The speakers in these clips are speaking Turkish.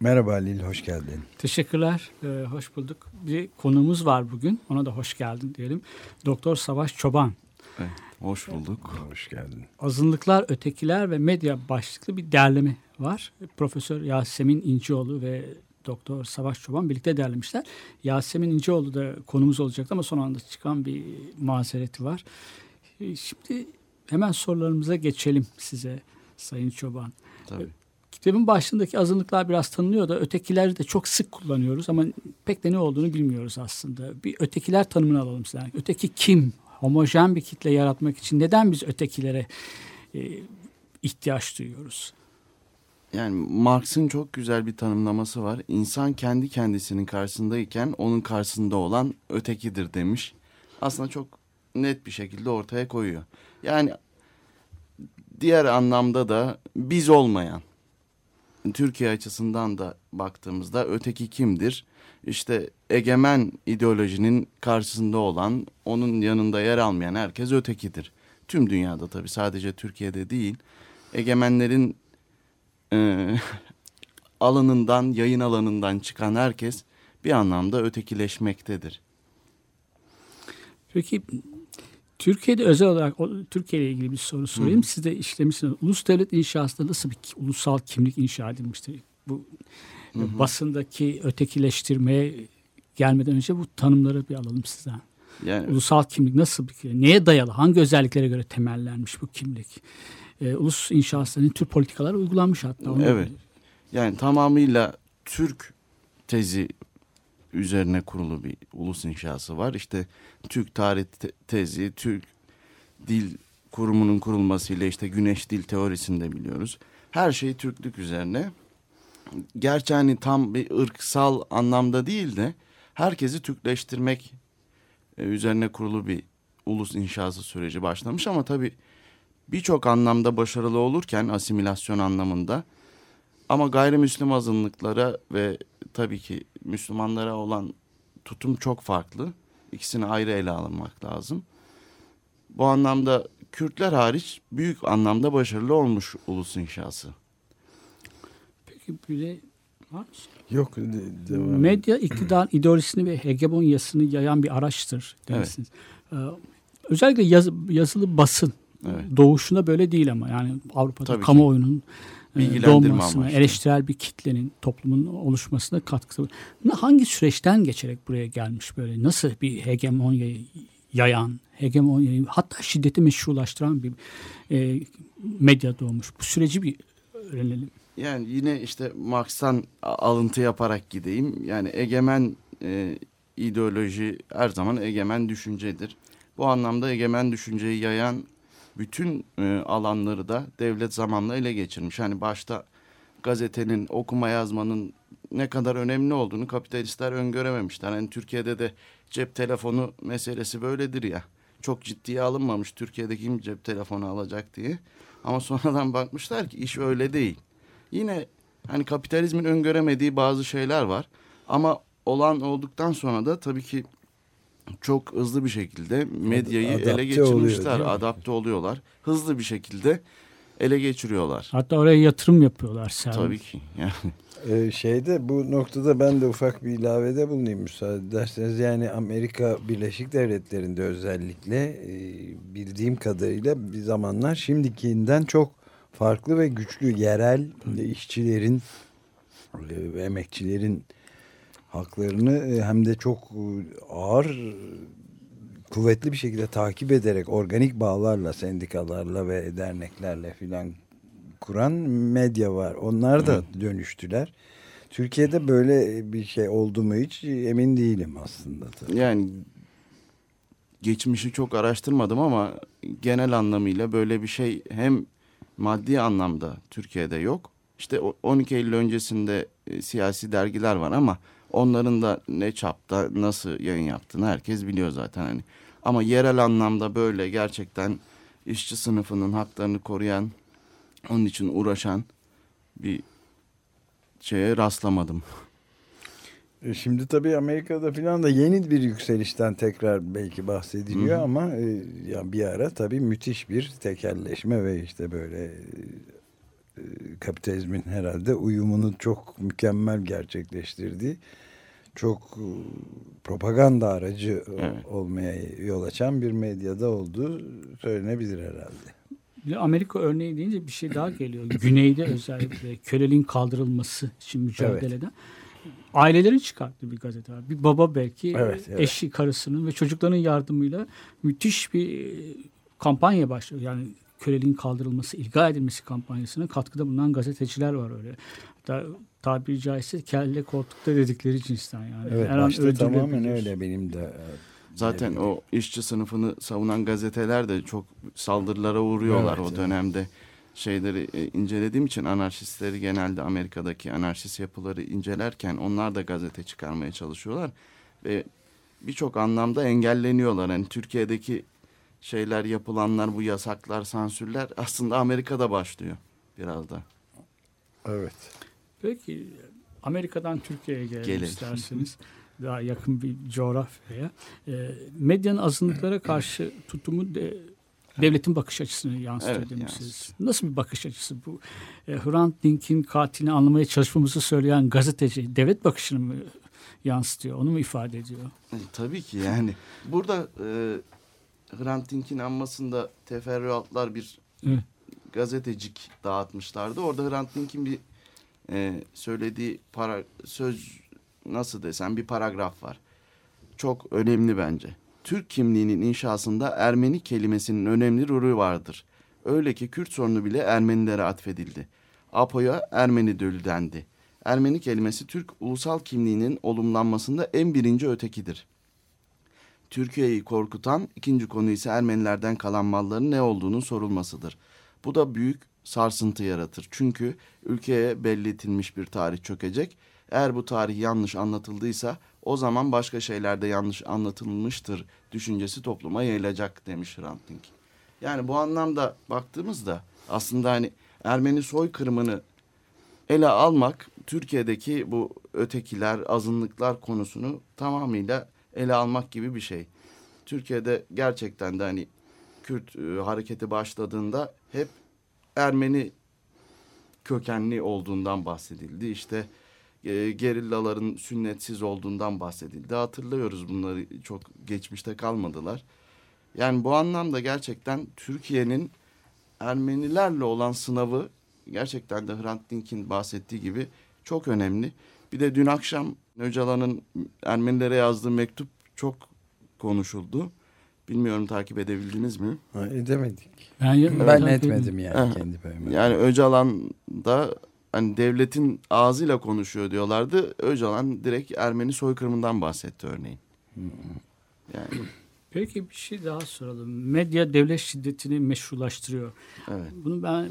Merhaba Halil, hoş geldin. Teşekkürler, ee, hoş bulduk. Bir konumuz var bugün, ona da hoş geldin diyelim. Doktor Savaş Çoban. Evet, hoş bulduk. Hoş geldin. Azınlıklar, Ötekiler ve Medya başlıklı bir derleme var. Profesör Yasemin İncioğlu ve Doktor Savaş Çoban birlikte derlemişler. Yasemin İncioğlu da konumuz olacaktı ama son anda çıkan bir mazereti var. Ee, Şimdi hemen sorularımıza geçelim size Sayın Çoban. Tabii. Kitabın başlığındaki azınlıklar biraz tanınıyor da ötekileri de çok sık kullanıyoruz ama pek de ne olduğunu bilmiyoruz aslında. Bir ötekiler tanımını alalım sizden. Öteki kim? Homojen bir kitle yaratmak için neden biz ötekilere e, ihtiyaç duyuyoruz? Yani Marx'ın çok güzel bir tanımlaması var. İnsan kendi kendisinin karşısındayken onun karşısında olan ötekidir demiş. Aslında çok net bir şekilde ortaya koyuyor. Yani diğer anlamda da biz olmayan, Türkiye açısından da baktığımızda öteki kimdir? İşte egemen ideolojinin karşısında olan, onun yanında yer almayan herkes ötekidir. Tüm dünyada tabii sadece Türkiye'de değil. Egemenlerin e, alanından, yayın alanından çıkan herkes bir anlamda ötekileşmektedir. Peki Türkiye'de özel olarak Türkiye ile ilgili bir soru sorayım. Siz de işlemişsiniz. Ulus devlet inşasında nasıl bir ulusal kimlik inşa edilmiştir? Bu e, basındaki ötekileştirmeye gelmeden önce bu tanımları bir alalım sizden. Yani Ulusal kimlik nasıl bir kimlik? Neye dayalı? Hangi özelliklere göre temellenmiş bu kimlik? Ee, ulus inşasında ne tür politikalar uygulanmış hatta? Evet. Yani tamamıyla Türk tezi üzerine kurulu bir ulus inşası var. İşte Türk tarih te- tezi, Türk dil kurumunun kurulmasıyla işte güneş dil teorisini de biliyoruz. Her şey Türklük üzerine. Gerçi hani tam bir ırksal anlamda değil de herkesi Türkleştirmek e, üzerine kurulu bir ulus inşası süreci başlamış ama tabii birçok anlamda başarılı olurken asimilasyon anlamında ama gayrimüslim azınlıklara ve tabii ki Müslümanlara olan tutum çok farklı. İkisini ayrı ele alınmak lazım. Bu anlamda Kürtler hariç büyük anlamda başarılı olmuş ulus inşası. Peki var mı? Yok, de- devam. Medya iktidar ideolojisini ve hegemonyasını yayan bir araçtır demişsiniz. Ee, özellikle yaz- yazılı basın Evet. doğuşuna böyle değil ama yani Avrupa'da Tabii ki. kamuoyunun Bilgilendirme doğmasına, amaçlı. eleştirel bir kitlenin, toplumun oluşmasına katkısı Hangi süreçten geçerek buraya gelmiş böyle? Nasıl bir hegemonyayı yayan, hegemonyayı hatta şiddeti meşrulaştıran bir e, medya doğmuş? Bu süreci bir öğrenelim. Yani yine işte Marx'tan alıntı yaparak gideyim. Yani egemen e, ideoloji her zaman egemen düşüncedir. Bu anlamda egemen düşünceyi yayan bütün e, alanları da devlet zamanla ele geçirmiş. Hani başta gazetenin, okuma yazmanın ne kadar önemli olduğunu kapitalistler öngörememişler. Hani Türkiye'de de cep telefonu meselesi böyledir ya. Çok ciddiye alınmamış Türkiye'deki kim cep telefonu alacak diye. Ama sonradan bakmışlar ki iş öyle değil. Yine hani kapitalizmin öngöremediği bazı şeyler var. Ama olan olduktan sonra da tabii ki çok hızlı bir şekilde medyayı Adapte ele oluyor, geçirmişler. mi? adapte oluyorlar. Hızlı bir şekilde ele geçiriyorlar. Hatta oraya yatırım yapıyorlar. sermaye. Tabii ki. Yani Ee, şeyde bu noktada ben de ufak bir ilavede bulunayım müsaade ederseniz. Yani Amerika Birleşik Devletleri'nde özellikle e, bildiğim kadarıyla bir zamanlar şimdikinden çok farklı ve güçlü yerel işçilerin e, ve emekçilerin haklarını e, hem de çok e, ağır kuvvetli bir şekilde takip ederek organik bağlarla sendikalarla ve derneklerle filan kuran medya var. Onlar da dönüştüler. Türkiye'de böyle bir şey oldu mu hiç emin değilim aslında. tabii. Yani geçmişi çok araştırmadım ama genel anlamıyla böyle bir şey hem maddi anlamda Türkiye'de yok İşte o- 12 Eylül öncesinde e, siyasi dergiler var ama onların da ne çapta nasıl yayın yaptığını herkes biliyor zaten hani. Ama yerel anlamda böyle gerçekten işçi sınıfının haklarını koruyan, onun için uğraşan bir şeye rastlamadım. E, Şimdi tabii Amerika'da falan da yeni bir yükselişten tekrar belki bahsediliyor Hı hı. ama e, ya bir ara tabii müthiş bir tekelleşme ve işte böyle e, kapitalizmin herhalde uyumunu çok mükemmel gerçekleştirdiği çok e, propaganda aracı o- Evet. olmaya yol açan bir medyada olduğu söylenebilir herhalde. Amerika örneği deyince bir şey daha geliyor. Güneyde özellikle köleliğin kaldırılması için mücadelede. Ailelerin çıkarttığı bir gazete var. Bir baba belki Evet, evet. eşi, karısının ve çocukların yardımıyla müthiş bir e, kampanya başlıyor. Yani köleliğin kaldırılması, ilga edilmesi kampanyasına katkıda bulunan gazeteciler var öyle. Hatta tabiri caizse kelle koltukta dedikleri cinsten yani. Evet Her an başta tamamen öyle benim de. e, Zaten o işçi sınıfını savunan gazeteler de çok saldırılara uğruyorlar Evet, o evet. dönemde. Şeyleri e, incelediğim için anarşistleri genelde Amerika'daki anarşist yapıları incelerken onlar da gazete çıkarmaya çalışıyorlar ve birçok anlamda engelleniyorlar. Hani Türkiye'deki şeyler yapılanlar bu yasaklar, sansürler aslında Amerika'da başlıyor biraz da. Evet. Peki Amerika'dan Türkiye'ye gelelim, Gelelim. isterseniz. Daha yakın bir coğrafyaya. Ee, medyanın azınlıklara karşı tutumu de, devletin bakış açısını yansıtıyor Evet, demişsiniz. yansıtıyor. Nasıl bir bakış açısı bu? E, Hrant Dink'in katilini anlamaya çalışmamızı söyleyen gazeteci devlet bakışını mı yansıtıyor? Onu mu ifade ediyor? E, Tabii ki yani. Burada e, Hrant Dink'in anmasında teferruatlar bir Evet. gazetecik dağıtmışlardı. Orada Hrant Dink'in bir e, söylediği para, söz nasıl desem bir paragraf var. Çok önemli bence. Türk kimliğinin inşasında Ermeni kelimesinin önemli rolü vardır. Öyle ki Kürt sorunu bile Ermenilere atfedildi. Apo'ya Ermeni dölü dendi. Ermeni kelimesi Türk ulusal kimliğinin olumlanmasında en birinci ötekidir. Türkiye'yi korkutan ikinci konu ise Ermenilerden kalan malların ne olduğunun sorulmasıdır. Bu da büyük sarsıntı yaratır. Çünkü ülkeye belletilmiş bir tarih çökecek. Eğer bu tarih yanlış anlatıldıysa o zaman başka şeyler de yanlış anlatılmıştır düşüncesi topluma yayılacak demiş Hrant Dink. Yani bu anlamda baktığımızda aslında hani Ermeni soykırımını ele almak Türkiye'deki bu ötekiler, azınlıklar konusunu tamamıyla ele almak gibi bir şey. Türkiye'de gerçekten de hani Kürt e, hareketi başladığında hep Ermeni kökenli olduğundan bahsedildi. İşte e, gerillaların sünnetsiz olduğundan bahsedildi. Hatırlıyoruz bunları çok geçmişte kalmadılar. Yani bu anlamda gerçekten Türkiye'nin Ermenilerle olan sınavı gerçekten de Hrant Dink'in bahsettiği gibi çok önemli. Bir de dün akşam Öcalan'ın Ermenilere yazdığı mektup çok konuşuldu. Bilmiyorum takip edebildiniz mi? Ha, edemedik. Ben, Ben etmedim yani kendi payıma. Yani Öcalan da hani devletin ağzıyla konuşuyor diyorlardı. Öcalan direkt Ermeni soykırımından bahsetti örneğin. Yani Peki bir şey daha soralım. Medya devlet şiddetini meşrulaştırıyor. evet Bunu ben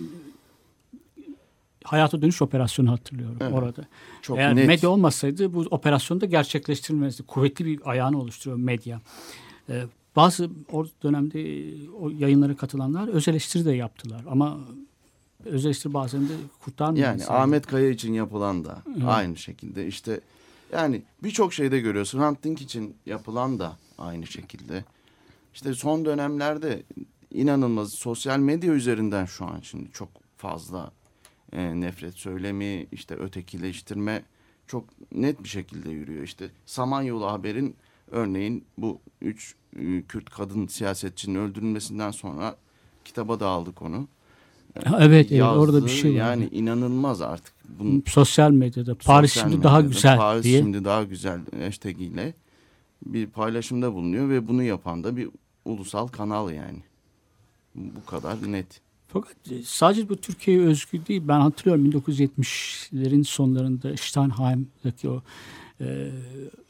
hayata dönüş operasyonu hatırlıyorum Evet. orada. çok Eğer net. medya olmasaydı bu operasyon da gerçekleştirilmezdi. Kuvvetli bir ayağını oluşturuyor medya. Ee, bazı o dönemde o yayınlara katılanlar öz eleştiri de yaptılar ama öz eleştiri bazen de kurtarmıyor. Yani insanı. Ahmet Kaya için yapılan da Evet. aynı şekilde işte yani birçok şeyde görüyorsun. Hrant Dink için yapılan da aynı şekilde. İşte son dönemlerde inanılmaz sosyal medya üzerinden şu an şimdi çok fazla e, nefret söylemi, işte ötekileştirme çok net bir şekilde yürüyor. İşte Samanyolu haberin örneğin bu üç e, Kürt kadın siyasetçinin öldürülmesinden sonra kitaba da aldı konu. Ha, evet, evet orada bir şey var. Yani inanılmaz artık. Bunun sosyal medyada Paris sosyal şimdi daha medyada güzel Paris diye. şimdi daha güzel hashtag ile bir paylaşımda bulunuyor ve bunu yapan da bir ulusal kanal yani. Bu kadar net. Fakat e, sadece bu Türkiye'ye özgü değil. Ben hatırlıyorum 1970'lerin sonlarında Steinheim'daki o e,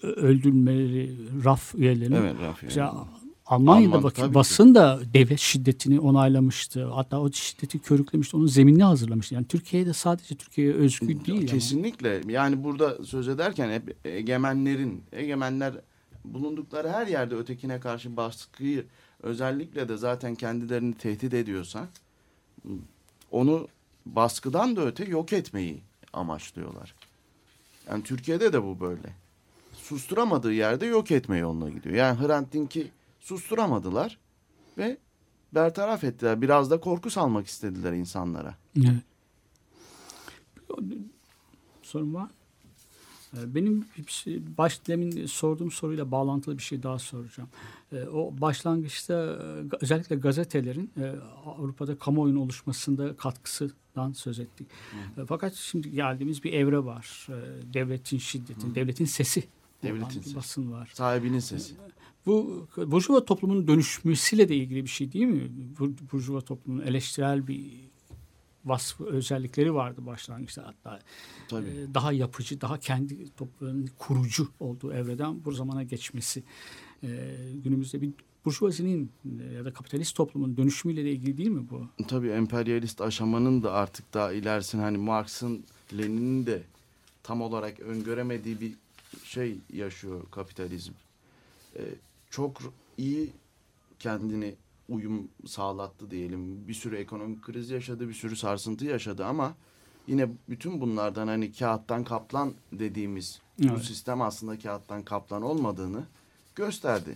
öldürmeleri, RAF üyelerinin Evet mesela Almanya'da Alman, bak, tabii ki. basın da devlet şiddetini onaylamıştı. Hatta o şiddeti körüklemişti. Onun zeminini hazırlamıştı. Yani Türkiye'de sadece Türkiye'ye özgü değil. Kesinlikle. Yani burada söz ederken hep egemenlerin, egemenler bulundukları her yerde ötekine karşı baskıyı özellikle de zaten kendilerini tehdit ediyorsa onu baskıdan da öte yok etmeyi amaçlıyorlar. Yani Türkiye'de de bu böyle. Susturamadığı yerde yok etme yoluna gidiyor. Yani Hrant Dink'i susturamadılar ve bertaraf ettiler. Biraz da korku salmak istediler insanlara. Evet. Sorun var. mı? Ee, Benim şey, baş demin sorduğum soruyla bağlantılı bir şey daha soracağım. Ee, O başlangıçta e, özellikle gazetelerin e, Avrupa'da kamuoyunun oluşmasında katkısından söz ettik. E, Fakat şimdi geldiğimiz bir evre var. Devletin şiddetin, devletin sesi. Devletin sesi. basın var. Sahibinin sesi. Bu Burjuva toplumunun dönüşmesiyle de ilgili bir şey değil mi? Bur- Burjuva toplumunun eleştirel bir vasfı, özellikleri vardı başlangıçta hatta. Tabii. Ee, daha yapıcı, daha kendi toplumlarının kurucu olduğu evreden bu zamana geçmesi. Ee, günümüzde bir burjuvazinin e, ya da kapitalist toplumun dönüşümüyle de ilgili değil mi bu? Tabii emperyalist aşamanın da artık daha ilerisine hani Marx'ın Lenin'in de tam olarak öngöremediği bir şey yaşıyor kapitalizm. Ee, çok iyi kendini uyum sağlattı diyelim. Bir sürü ekonomik kriz yaşadı, bir sürü sarsıntı yaşadı ama yine bütün bunlardan hani kağıttan kaplan dediğimiz bu Evet. sistem aslında kağıttan kaplan olmadığını gösterdi.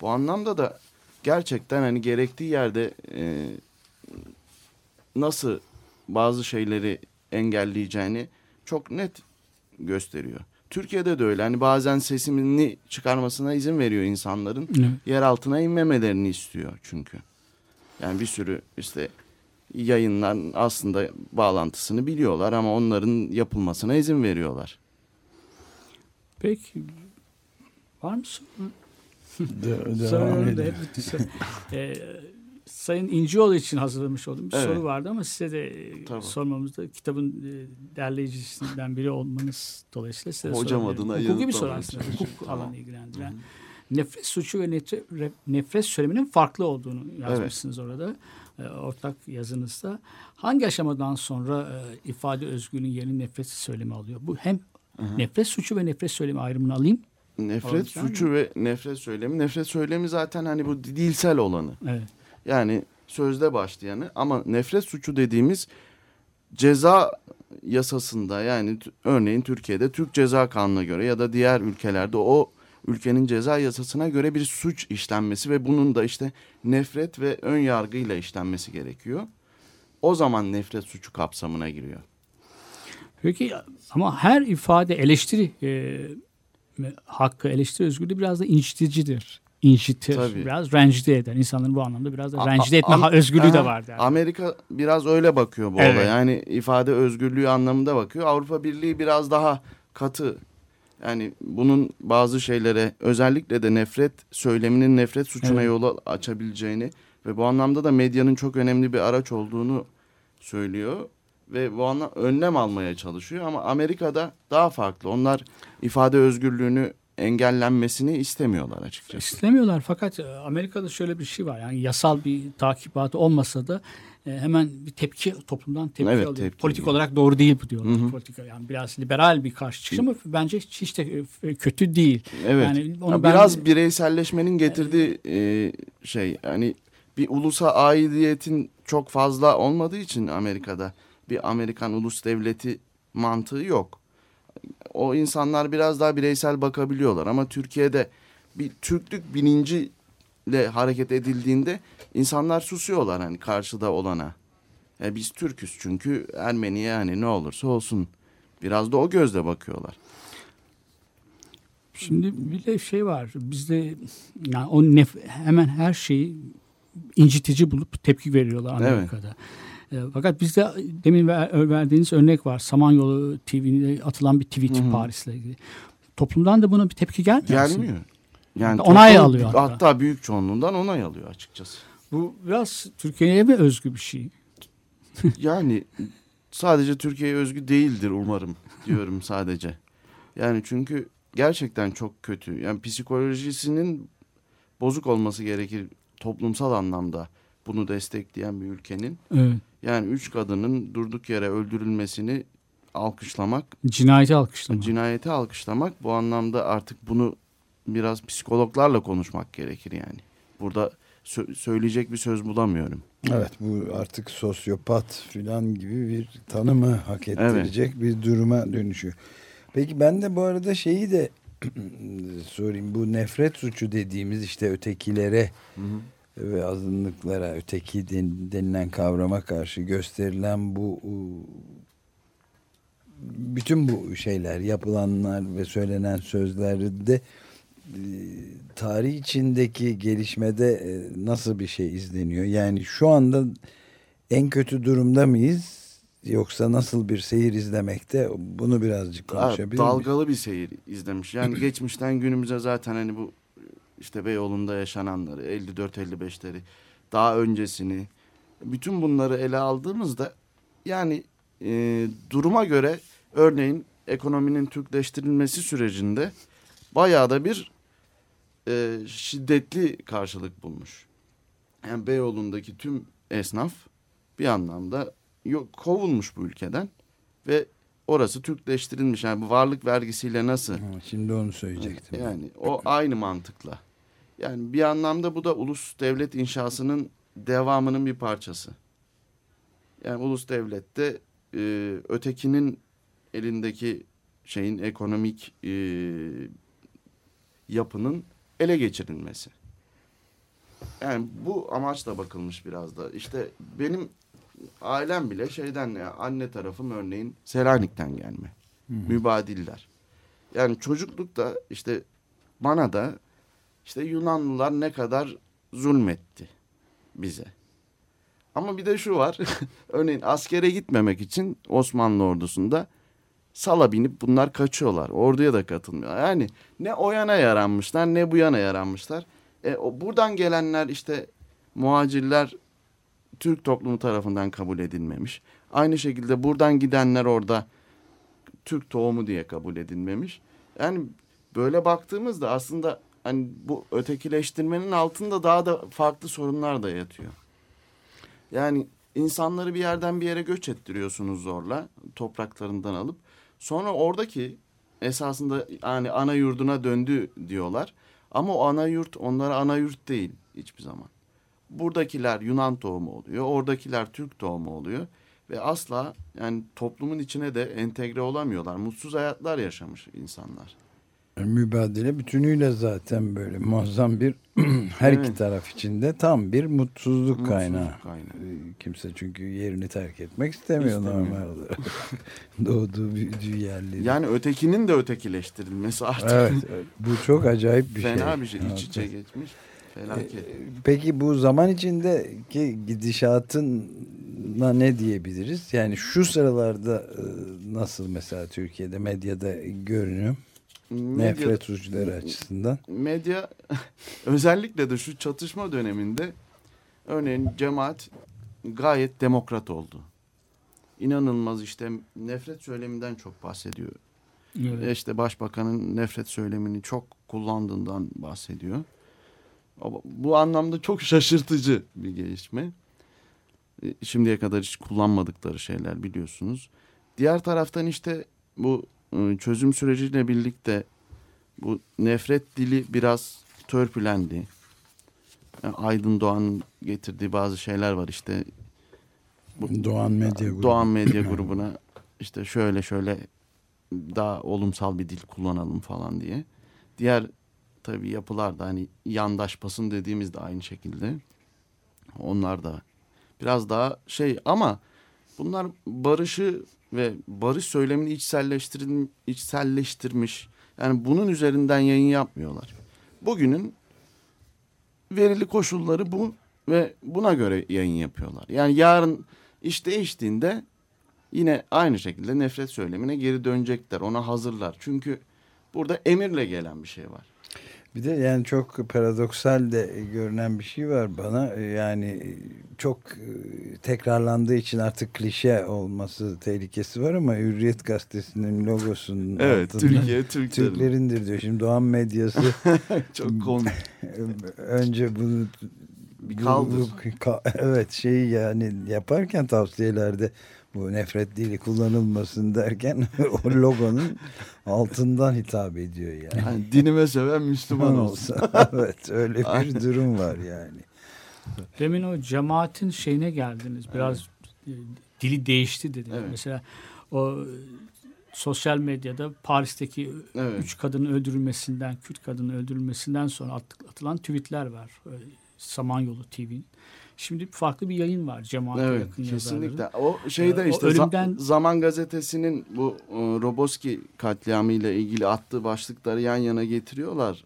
Bu anlamda da gerçekten hani gerektiği yerde e, nasıl bazı şeyleri engelleyeceğini çok net gösteriyor. Türkiye'de de öyle. Hani bazen sesini çıkarmasına izin veriyor insanların. Evet. Yer altına inmemelerini istiyor çünkü. Yani bir sürü işte yayınların aslında bağlantısını biliyorlar ama onların yapılmasına izin veriyorlar. Peki var mı soru? De- devam Soruyorum Sayın İncioğlu için hazırlamış olduğum bir Evet. soru vardı ama size de e, Tabii. sormamızda kitabın e, derleyicisinden biri olmanız dolayısıyla size Hocam adına Hukuki bir soru aslında. Hukuk Tamam. alanı ilgilendiren. Nefret suçu ve nefret, nefret söyleminin farklı olduğunu yazmışsınız orada. e, ortak yazınızda. Hangi aşamadan sonra ifade özgürlüğünün yerini nefret söylemi alıyor? Bu hem nefret suçu ve nefret söylemi ayrımını alayım. Nefret Olacak suçu ve nefret söylemi. Nefret söylemi zaten hani bu dilsel olanı. Evet. Yani sözde başlayanı ama nefret suçu dediğimiz ceza yasasında yani örneğin Türkiye'de Türk Ceza Kanunu'na göre ya da diğer ülkelerde o ülkenin ceza yasasına göre bir suç işlenmesi ve bunun da işte nefret ve ön yargıyla işlenmesi gerekiyor. O zaman nefret suçu kapsamına giriyor. Peki ama her ifade eleştiri e, hakkı, eleştiri özgürlüğü biraz da inciticidir. İncitir, Tabii. biraz rencide eder. İnsanların bu anlamda biraz da A- rencide a- etme ha- özgürlüğü de Aha, var. Yani. Amerika biraz öyle bakıyor bu Evet. olaya. Yani ifade özgürlüğü anlamında bakıyor. Avrupa Birliği biraz daha katı. Yani bunun bazı şeylere özellikle de nefret söyleminin nefret suçuna Evet. yol açabileceğini ve bu anlamda da medyanın çok önemli bir araç olduğunu söylüyor ve bu anlam önlem almaya çalışıyor ama Amerika'da daha farklı. Onlar ifade özgürlüğünü engellenmesini istemiyorlar açıkçası. İstemiyorlar fakat e, Amerika'da şöyle bir şey var. Yani yasal bir takibatı olmasa da e, hemen bir tepki toplumdan tepki Evet, alıyor. tepki Politik olarak doğru değil bu diyorlar. Hı hı. Politika yani biraz liberal bir karşı çıkış ama bence hiç, hiç de e, kötü değil. Evet. Yani onu Ya ben- biraz bireyselleşmenin getirdiği e, şey yani bir ulusa aidiyetin çok fazla olmadığı için Amerika'da bir Amerikan ulus devleti mantığı yok. O insanlar biraz daha bireysel bakabiliyorlar ama Türkiye'de bir Türklük bilinciyle hareket edildiğinde insanlar susuyorlar hani karşıda olana. Ya biz Türküz çünkü Ermeniye hani ne olursa olsun biraz da o gözle bakıyorlar. Şimdi bir de şey var. Bizde yani o nef- hemen her şeyi incitici bulup tepki veriyorlar Amerika'da. E, fakat bizde demin ver- verdiğiniz örnek var. Samanyolu TV'de atılan bir tweet Hı hı. Paris'le ilgili. Toplumdan da buna bir tepki gelmiyor. Gelmiyor. Yani Onay toplum- alıyor hatta. Hatta büyük çoğunluğundan onay alıyor açıkçası. Bu biraz Türkiye'ye mi özgü bir şey? Yani sadece Türkiye'ye özgü değildir umarım diyorum sadece. Yani çünkü gerçekten çok kötü. Yani psikolojisinin bozuk olması gerekir toplumsal anlamda bunu destekleyen bir ülkenin. Evet. Yani üç kadının durduk yere öldürülmesini alkışlamak, Cinayeti alkışlama. cinayeti alkışlamak bu anlamda artık bunu biraz psikologlarla konuşmak gerekir yani. Burada sö- söyleyecek bir söz bulamıyorum. Evet bu artık sosyopat filan gibi bir tanımı hak ettirecek bir duruma dönüşüyor. Peki ben de bu arada şeyi de sorayım. Bu nefret suçu dediğimiz işte ötekilere ve azınlıklara öteki den- denilen kavrama karşı gösterilen bu bütün bu şeyler yapılanlar ve söylenen sözlerde e, tarih içindeki gelişmede e, nasıl bir şey izleniyor? Yani şu anda en kötü durumda mıyız? Yoksa nasıl bir seyir izlemekte? Bunu birazcık konuşabilir miyiz? dalgalı bir seyir izlemiş. Yani geçmişten günümüze zaten hani bu işte Beyoğlu'nda yaşananları, 54-55'leri, daha öncesini, bütün bunları ele aldığımızda yani e, duruma göre örneğin ekonominin Türkleştirilmesi sürecinde bayağı da bir e, şiddetli karşılık bulmuş. Yani Beyoğlu'ndaki tüm esnaf bir anlamda yok, kovulmuş bu ülkeden ve orası Türkleştirilmiş. Yani bu varlık vergisiyle nasıl? Ha, Şimdi onu söyleyecektim. Yani o aynı mantıkla. Yani bir anlamda bu da ulus devlet inşasının devamının bir parçası. Yani ulus devlette e, ötekinin elindeki şeyin ekonomik e, yapının ele geçirilmesi. Yani bu amaçla bakılmış biraz da. İşte benim ailem bile şeyden ya anne tarafım örneğin Selanik'ten gelme. Mübadiller. Yani çocuklukta işte bana da işte Yunanlılar ne kadar zulmetti bize. Ama bir de şu var. Örneğin askere gitmemek için Osmanlı ordusunda sala binip bunlar kaçıyorlar. Orduya da katılmıyorlar. Yani ne o yana yaranmışlar ne bu yana yaranmışlar. E, o buradan gelenler işte muhacirler Türk toplumu tarafından kabul edilmemiş. Aynı şekilde buradan gidenler orada Türk tohumu diye kabul edilmemiş. Yani böyle baktığımızda aslında hani bu ötekileştirmenin altında daha da farklı sorunlar da yatıyor. Yani insanları bir yerden bir yere göç ettiriyorsunuz zorla topraklarından alıp sonra oradaki esasında yani ana yurduna döndü diyorlar. Ama o ana yurt onlara ana yurt değil hiçbir zaman. Buradakiler Yunan tohumu oluyor, oradakiler Türk tohumu oluyor ve asla yani toplumun içine de entegre olamıyorlar. Mutsuz hayatlar yaşamış insanlar. Mübadele bütünüyle zaten böyle muazzam bir her iki Evet. taraf içinde tam bir mutsuzluk, Mutsuzluk kaynağı. kaynağı. Ee, Kimse çünkü yerini terk etmek istemiyor, İstemiyor. normal olarak. Doğduğu büyüdüğü yerleri. Yani ötekinin de ötekileştirilmesi artık evet, bu çok acayip bir şey. fena bir şey. İç Evet. içe geçmiş. Felaket. Peki bu zaman içindeki gidişatına ne diyebiliriz? Yani şu sıralarda e, nasıl mesela Türkiye'de medyada görünüyor? Medya, Nefret suçları açısından. medya özellikle de şu çatışma döneminde örneğin cemaat gayet demokrat oldu. İnanılmaz işte nefret söyleminden çok bahsediyor. Evet. İşte başbakanın nefret söylemini çok kullandığından bahsediyor. Bu anlamda çok şaşırtıcı bir gelişme. E, Şimdiye kadar hiç kullanmadıkları şeyler biliyorsunuz. Diğer taraftan işte bu çözüm süreciyle birlikte bu nefret dili biraz törpülendi. Yani Aydın Doğan'ın getirdiği bazı şeyler var işte. Bu- Doğan Medya Grubu. Doğan Medya grubuna işte şöyle şöyle daha olumsal bir dil kullanalım falan diye. Diğer tabii yapılar da hani yandaş basın dediğimiz de aynı şekilde. Onlar da biraz daha şey ama bunlar barışı ve barış söylemini içselleştirin, içselleştirmiş. Yani bunun üzerinden yayın yapmıyorlar. Bugünün verili koşulları bu ve buna göre yayın yapıyorlar. Yani yarın iş değiştiğinde yine aynı şekilde nefret söylemine geri dönecekler. Ona hazırlar. Çünkü Burada emirle gelen bir şey var. Bir de yani çok paradoksal de görünen bir şey var bana. Yani çok e, tekrarlandığı için artık klişe olması tehlikesi var ama Hürriyet Gazetesi'nin logosunun Evet, altında Türkiye Türklerin. Türklerindir diyor. Şimdi Doğan medyası Çok komik. önce bunu Bir kaldır. ka- evet şeyi yani yaparken tavsiyelerde bu nefret dili kullanılmasın derken o logonun altından hitap ediyor yani. Yani dinime seven Müslüman olsun. evet öyle bir Aynen. durum var yani. Demin o cemaatin şeyine geldiniz. Biraz e, dili değişti dediniz. Evet. Mesela o e, sosyal medyada Paris'teki Evet. üç kadının öldürülmesinden, Kürt kadının öldürülmesinden sonra at- atılan tweetler var. E, Samanyolu TV'nin. Şimdi farklı bir yayın var cemaate Evet yakın kesinlikle. yazarların. O şeyde Ee, o işte Za- ölümden- Zaman Gazetesi'nin bu e, Roboski katliamıyla ilgili attığı başlıkları yan yana getiriyorlar.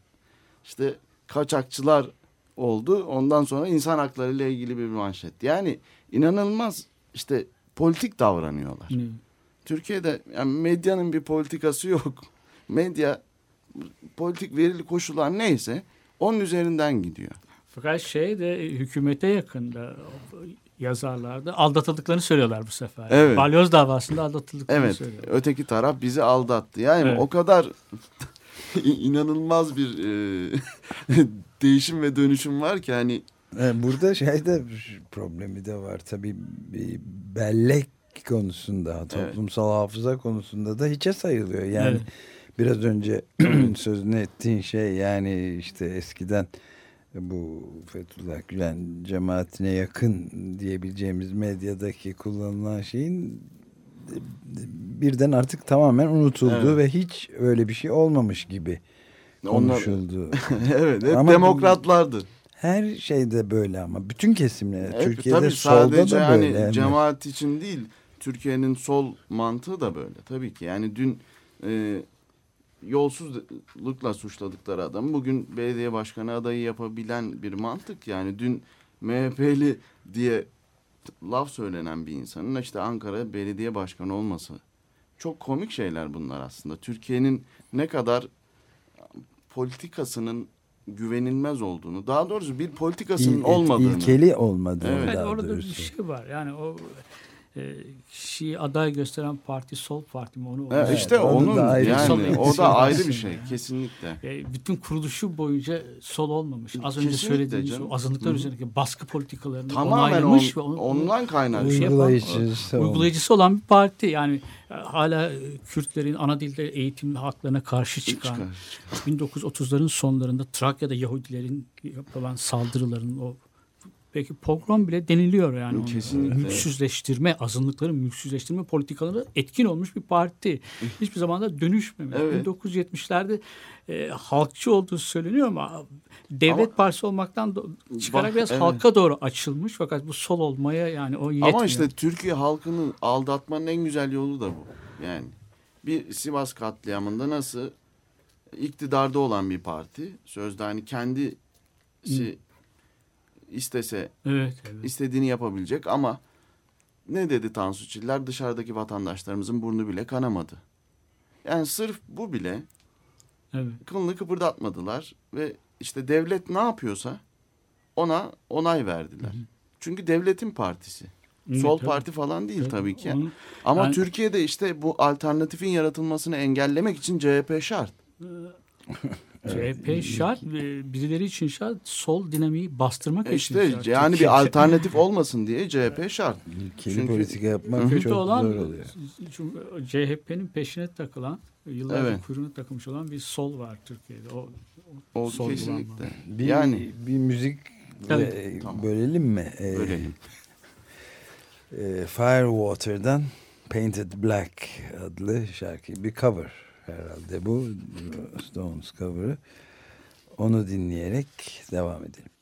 İşte kaçakçılar oldu. Ondan sonra insan hakları ile ilgili bir manşet. Yani inanılmaz işte politik davranıyorlar. Ne? Türkiye'de yani medyanın bir politikası yok. Medya politik verili koşullar neyse onun üzerinden gidiyor. Fakat şey de e, hükümete yakında yazarlarda aldatıldıklarını söylüyorlar bu sefer. Evet. Balyoz davasında aldatıldıklarını Evet, söylüyorlar. öteki taraf bizi aldattı. Yani Evet. o kadar inanılmaz bir e, değişim ve dönüşüm var ki hani E, Burada şeyde problemi de var tabii bir bellek konusunda toplumsal hafıza konusunda da hiçe sayılıyor. Yani Evet. biraz önce sözünü ettiğin şey yani işte eskiden bu Fethullah Gülen cemaatine yakın diyebileceğimiz medyadaki kullanılan şeyin birden artık tamamen unutulduğu Evet. ve hiç öyle bir şey olmamış gibi onlar konuşuldu. evet hep Ama demokratlardı. Her şeyde böyle ama bütün kesimler Hep, Türkiye'de tabii solda sadece da böyle. de. cemaat için değil Türkiye'nin sol mantığı da böyle tabii ki. Yani dün e, yolsuzlukla suçladıkları adam bugün belediye başkanı adayı yapabilen bir mantık. Yani dün MHP'li diye laf söylenen bir insanın işte Ankara belediye başkanı olması. Çok komik şeyler bunlar aslında. Türkiye'nin ne kadar politikasının güvenilmez olduğunu, daha doğrusu bir politikasının İl- olmadığını. ilkeli olmadığını Evet. Orada bir şey var. Yani o kişiyi aday gösteren parti sol parti mi onu? onu- Evet, işte onu da onun ayrı yani Sol o da ayrı bir şey kesinlikle. E, bütün kuruluşu boyunca sol olmamış. Az önce Kesinlikle söylediğimiz canım. o azınlıklar Hı. üzerindeki baskı politikalarını Tamamen on, onaylamış ve onu, ondan kaynaklı. şey Uygulayıcısı olmuş. uygulayıcısı olan bir parti. Yani e, hala e, Kürtlerin ana dilde eğitim haklarına karşı çıkan, Çıkar. 1930'ların sonlarında Trakya'da Yahudilerin yapılan saldırıların o belki pogrom bile deniliyor yani. Kesinlikle. Mülksüzleştirme, azınlıkları mülksüzleştirme politikaları etkin olmuş bir parti. Hiçbir zaman da dönüşmemiş. Evet. 1970'lerde e, halkçı olduğu söyleniyor ama devlet Ama- partisi olmaktan do- çıkarak Bak, biraz evet. halka doğru açılmış fakat bu sol olmaya yani o yetmiyor. Ama işte Türkiye halkını aldatmanın en güzel yolu da bu. Yani bir Sivas katliamında nasıl iktidarda olan bir parti sözde hani kendisi istese evet, evet. istediğini yapabilecek ama ne dedi Tansu Çiller? Dışarıdaki vatandaşlarımızın burnu bile kanamadı. Yani sırf bu bile evet. kılını kıpırdatmadılar ve işte devlet ne yapıyorsa ona onay verdiler. Çünkü devletin partisi. Evet, Sol tabii. parti falan değil Evet, tabii ki. onun- Ama Yani- Türkiye'de işte bu alternatifin yaratılmasını engellemek için CHP şart. CHP şart, e, birileri için şart, sol dinamiği bastırmak E için işte şart. yani bir alternatif olmasın diye CHP şart. İlkeli Çünkü- politika yapmak Kötü çok olan zor oluyor. CHP'nin peşine takılan, yıllarca Evet. kuyruğuna takılmış olan bir sol var Türkiye'de. O, O sol kesinlikle. Bir, Yani- bir müzik Tabii. e, Tamam. bölelim mi? E, Bölelim. e, Firewater'dan Painted Black adlı şarkı bir cover herhalde bu Stones cover'ı. Onu dinleyerek devam edelim.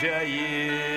Jai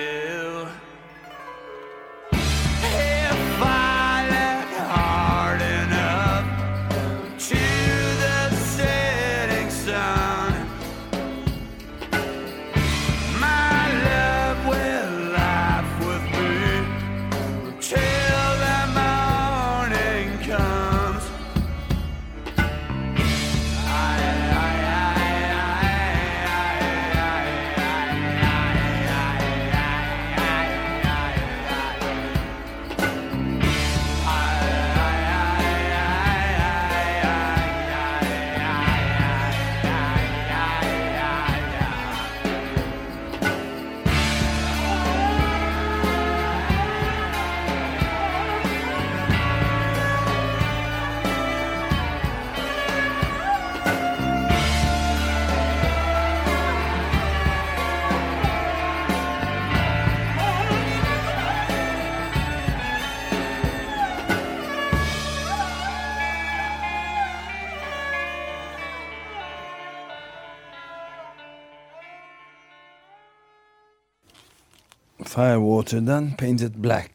Firewater'dan Painted Black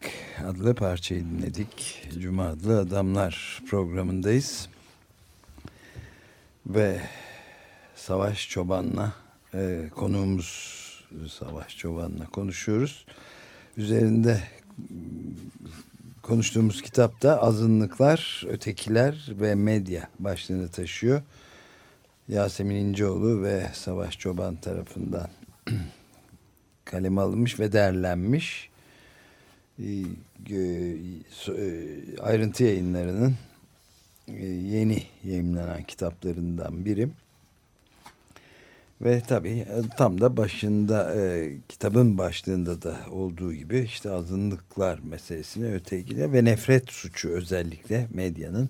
adlı parçayı dinledik. Cuma adlı Adamlar programındayız. Ve Savaş Çoban'la e, konuğumuz Savaş Çoban'la konuşuyoruz. Üzerinde konuştuğumuz kitapta azınlıklar, ötekiler ve medya başlığını taşıyor. Yasemin İnceoğlu ve Savaş Çoban tarafından kaleme alınmış ve derlenmiş. Ee, e, Ayrıntı yayınlarının e, yeni yayınlanan kitaplarından biri. Ve tabii e, tam da başında e, kitabın başlığında da olduğu gibi işte azınlıklar meselesine ötekiler ve nefret suçu özellikle medyanın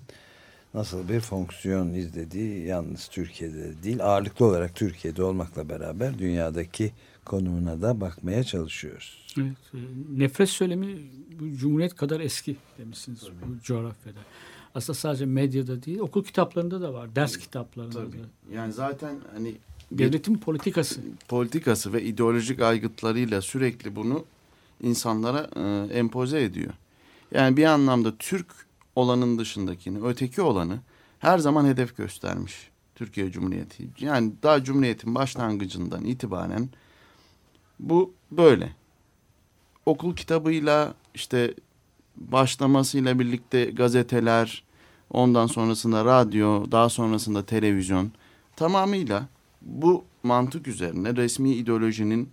nasıl bir fonksiyon izlediği yalnız Türkiye'de değil ağırlıklı olarak Türkiye'de olmakla beraber dünyadaki konumuna da bakmaya çalışıyoruz. Evet, e, nefret söylemi bu Cumhuriyet kadar eski demişsiniz bu coğrafyada. Aslında sadece medyada değil, okul kitaplarında da var, ders kitaplarında da. Tabii. Yani zaten hani bir Devletin politikası. politikası ve ideolojik aygıtlarıyla sürekli bunu insanlara e, empoze ediyor. Yani bir anlamda Türk olanın dışındakini, öteki olanı her zaman hedef göstermiş Türkiye Cumhuriyeti. Yani daha Cumhuriyet'in başlangıcından itibaren bu böyle. Okul kitabıyla işte başlamasıyla birlikte gazeteler, ondan sonrasında radyo, daha sonrasında televizyon tamamıyla bu mantık üzerine resmi ideolojinin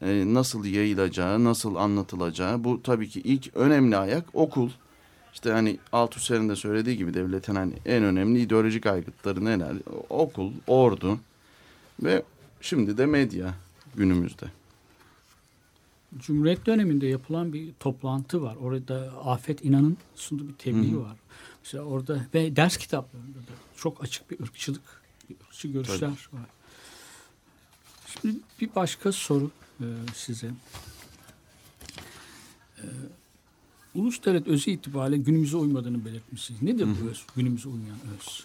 e, nasıl yayılacağı, nasıl anlatılacağı bu tabii ki ilk önemli ayak okul. İşte hani Althusser'in de söylediği gibi devletin hani en önemli ideolojik aygıtları neler? Okul, ordu ve şimdi de medya günümüzde. Cumhuriyet döneminde yapılan bir toplantı var. Orada Afet İnan'ın sunduğu bir tebliğ var. Mesela orada ve ders kitaplarında da çok açık bir ırkçılık, bir ırkçı görüşler var. Şimdi bir başka soru e, size. E, Ulus devlet özü itibariyle günümüze uymadığını belirtmişsiniz. Nedir bu öz? Günümüze uymayan öz?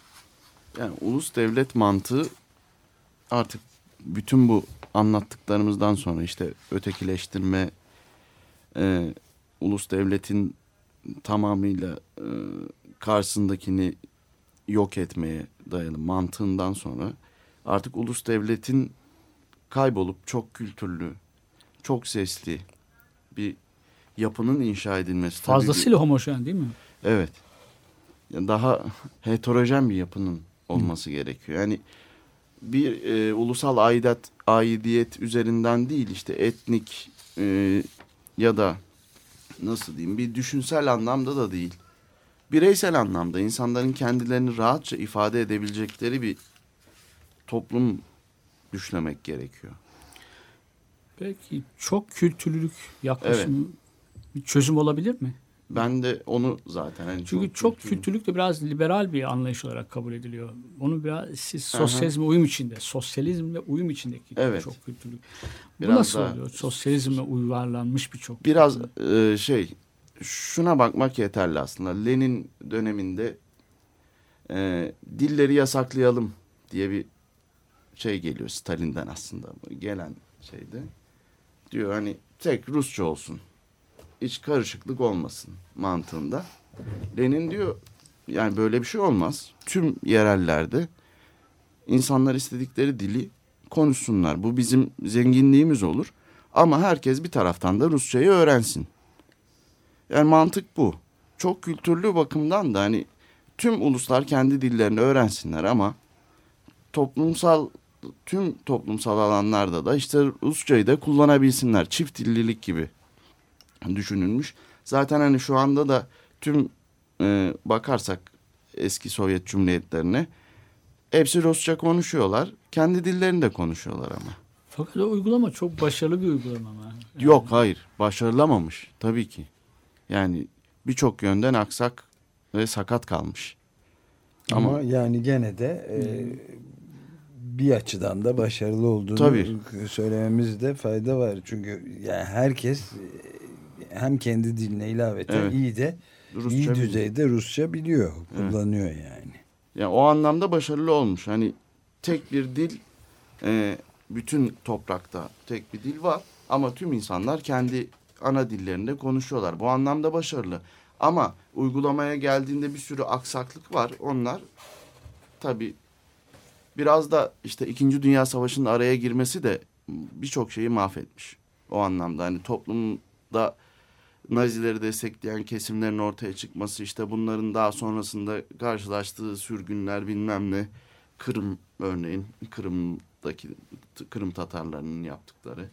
Yani ulus devlet mantığı artık bütün bu anlattıklarımızdan sonra işte ötekileştirme, e, ulus devletin tamamıyla e, karşısındakini yok etmeye dayalı mantığından sonra artık ulus devletin kaybolup çok kültürlü, çok sesli bir yapının inşa edilmesi. tabii Fazlasıyla homojen değil mi? Evet. Daha heterojen bir yapının olması gerekiyor. Yani bir e, ulusal aidat, aidiyet üzerinden değil işte etnik e, ya da nasıl diyeyim bir düşünsel anlamda da değil. Bireysel anlamda insanların kendilerini rahatça ifade edebilecekleri bir toplum düşlemek gerekiyor. Belki çok kültürlülük yaklaşımı bir çözüm olabilir mi? Ben de onu zaten hani Çünkü çok, kültürlük de biraz liberal bir anlayış olarak kabul ediliyor. Onu biraz siz sosyalizme uyum içinde, sosyalizmle uyum içindeki Evet. çok kültürlük. Bu Biraz nasıl daha- oluyor? Sosyalizmle uyarlanmış bir çok biraz e, şey şuna bakmak yeterli aslında. Lenin döneminde e, dilleri yasaklayalım diye bir şey geliyor Stalin'den aslında gelen şeyde. Diyor hani tek Rusça olsun. Hiç karışıklık olmasın mantığında. Lenin diyor yani böyle bir şey olmaz. Tüm yerellerde insanlar istedikleri dili konuşsunlar. Bu bizim zenginliğimiz olur. Ama herkes bir taraftan da Rusçayı öğrensin. Yani mantık bu. Çok kültürlü bakımdan da hani tüm uluslar kendi dillerini öğrensinler ama toplumsal tüm toplumsal alanlarda da işte Rusçayı da kullanabilsinler. Çift dillilik gibi düşünülmüş. Zaten hani şu anda da tüm e, bakarsak eski Sovyet Cumhuriyetlerine hepsi Rusça konuşuyorlar. Kendi dillerini de konuşuyorlar ama. Fakat o uygulama çok başarılı bir uygulama ama. Yani Yok hayır başarılamamış tabii ki. Yani birçok yönden aksak ve sakat kalmış. Ama, Ama, yani gene de e, bir açıdan da başarılı olduğunu Tabii. söylememizde fayda var. Çünkü yani herkes hem kendi diline ilaveten Evet. iyi de Rusça iyi biliyor. düzeyde Rusça biliyor, kullanıyor yani. yani o anlamda başarılı olmuş. Hani tek bir dil e, bütün toprakta tek bir dil var ama tüm insanlar kendi ana dillerinde konuşuyorlar. Bu anlamda başarılı. Ama uygulamaya geldiğinde bir sürü aksaklık var. Onlar tabii biraz da işte İkinci Dünya Savaşı'nın araya girmesi de birçok şeyi mahvetmiş. O anlamda hani toplumda Nazileri destekleyen kesimlerin ortaya çıkması işte bunların daha sonrasında karşılaştığı sürgünler bilmem ne Kırım örneğin Kırım'daki Kırım Tatarlarının yaptıkları.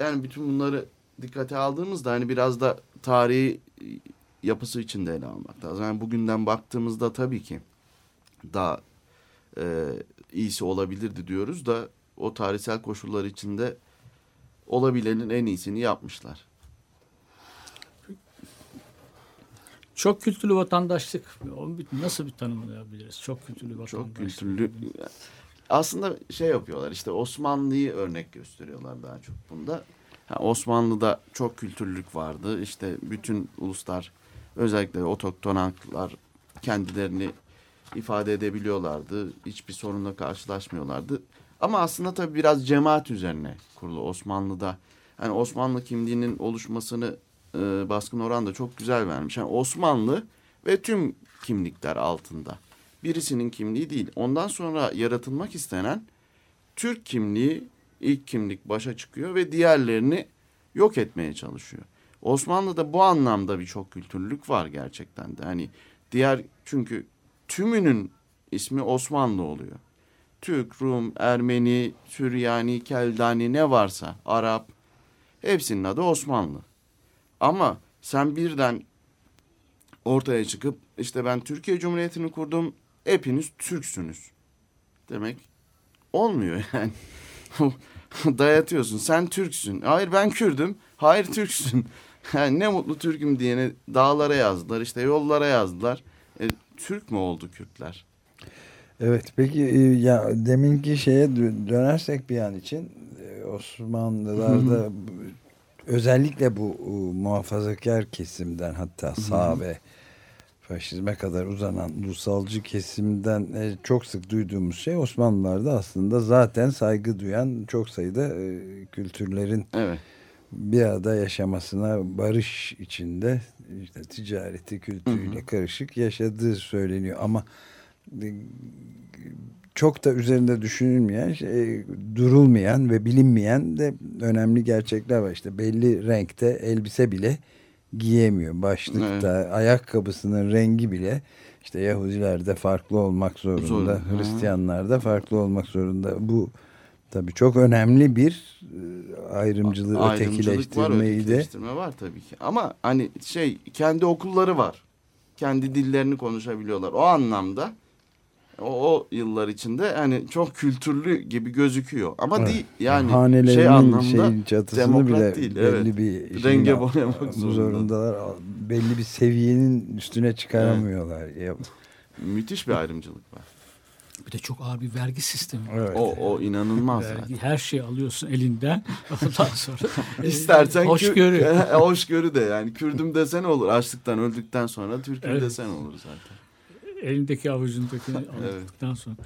Yani bütün bunları dikkate aldığımızda hani biraz da tarihi yapısı içinde ele almak lazım. Yani bugünden baktığımızda tabii ki daha e, iyisi olabilirdi diyoruz da o tarihsel koşullar içinde olabilenin en iyisini yapmışlar. Çok kültürlü vatandaşlık. Nasıl bir tanımlayabiliriz? Çok kültürlü vatandaşlık. Çok kültürlü. Aslında şey yapıyorlar işte Osmanlı'yı örnek gösteriyorlar daha çok bunda. Ha, Osmanlı'da çok kültürlülük vardı. İşte bütün uluslar özellikle otokton halklar kendilerini ifade edebiliyorlardı. Hiçbir sorunla karşılaşmıyorlardı. Ama aslında tabii biraz cemaat üzerine kurulu Osmanlı'da. Yani Osmanlı kimliğinin oluşmasını e, baskın oran da çok güzel vermiş. Yani Osmanlı ve tüm kimlikler altında. Birisinin kimliği değil. Ondan sonra yaratılmak istenen Türk kimliği ilk kimlik başa çıkıyor ve diğerlerini yok etmeye çalışıyor. Osmanlı'da bu anlamda bir çok var gerçekten de. Hani Diğer çünkü tümünün ismi Osmanlı oluyor. Türk, Rum, Ermeni, Süryani, Keldani ne varsa Arap hepsinin adı Osmanlı. Ama sen birden ortaya çıkıp işte ben Türkiye Cumhuriyeti'ni kurdum hepiniz Türksünüz demek olmuyor yani. Dayatıyorsun sen Türksün. Hayır ben Kürdüm. Hayır Türksün. Yani ne mutlu Türk'üm diyene dağlara yazdılar işte yollara yazdılar. E, Türk mü oldu Kürtler? Evet peki e, ya deminki şeye dö- dönersek bir an için e, Osmanlılarda özellikle bu e, muhafazakar kesimden hatta sağ ve faşizme kadar uzanan ulusalcı kesimden e, çok sık duyduğumuz şey Osmanlılarda aslında zaten saygı duyan çok sayıda e, kültürlerin Evet. bir arada yaşamasına barış içinde işte ticareti kültürüyle karışık yaşadığı söyleniyor. Ama e, çok da üzerinde düşünülmeyen şey, durulmayan ve bilinmeyen de önemli gerçekler var işte belli renkte elbise bile giyemiyor başlıkta ayakkabısının rengi bile işte Yahudilerde farklı olmak zorunda Zorunda. Hristiyanlarda farklı olmak zorunda bu tabii çok önemli bir e, ayrımcılığı Ayrımcılık var, ötekileştirmeyi de ötekileştirme var tabii ki. Ama hani şey kendi okulları var. Kendi dillerini konuşabiliyorlar. O anlamda o, o yıllar içinde hani çok kültürlü gibi gözüküyor. Ama Evet. değil yani hanelerinin şey anlamda şeyin çatısını demokrat bile değil, belli evet. bir Renge şeyin- boyamak zorunda. zorundalar. Belli bir seviyenin üstüne çıkaramıyorlar. Müthiş bir ayrımcılık var. Bir de çok ağır bir vergi sistemi. Evet. O, o inanılmaz Vergi, zaten. her şeyi alıyorsun elinden. Ondan sonra e, İstersen hoşgörü. Kür- hoşgörü de yani Kürdüm desen olur. Açlıktan öldükten sonra Türk'üm Evet. desen olur zaten. Elindeki avucundakini aldıktan sonra.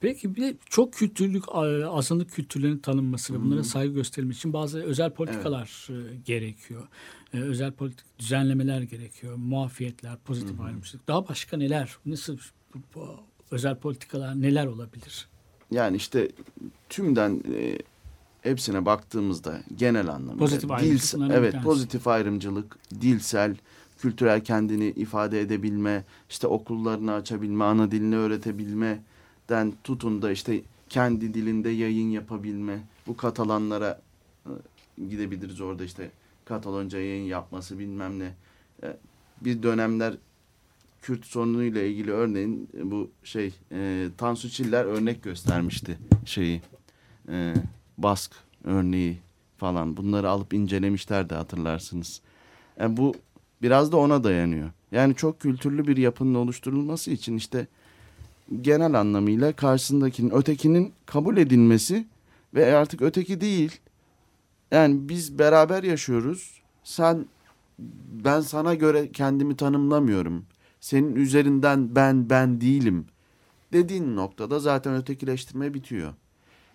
Peki bir de çok kültürlük, azınlık kültürlerinin tanınması ve bunlara saygı gösterilmesi için bazı özel politikalar e, gerekiyor. E, özel politik düzenlemeler gerekiyor. Muafiyetler, pozitif ayrımcılık. Daha başka neler? Nasıl bu, bu özel politikalar neler olabilir? Yani işte tümden e, hepsine baktığımızda genel anlamda Pozitif bir evet pozitif ayrımcılık, dilsel, kültürel kendini ifade edebilme, işte okullarını açabilme, ana dilini öğretebilmeden tutun da işte kendi dilinde yayın yapabilme. Bu Katalanlara e, gidebiliriz orada işte Katalonca yayın yapması bilmem ne. E, bir dönemler Kürt sorunuyla ilgili örneğin e, bu şey e, Tansu Çiller örnek göstermişti şeyi e, Bask örneği falan bunları alıp incelemişlerdi hatırlarsınız. Yani bu biraz da ona dayanıyor. Yani çok kültürlü bir yapının oluşturulması için işte genel anlamıyla karşısındakinin ötekinin kabul edilmesi ve artık öteki değil yani biz beraber yaşıyoruz. Sen ben sana göre kendimi tanımlamıyorum. Senin üzerinden ben ben değilim dediğin noktada zaten ötekileştirme bitiyor.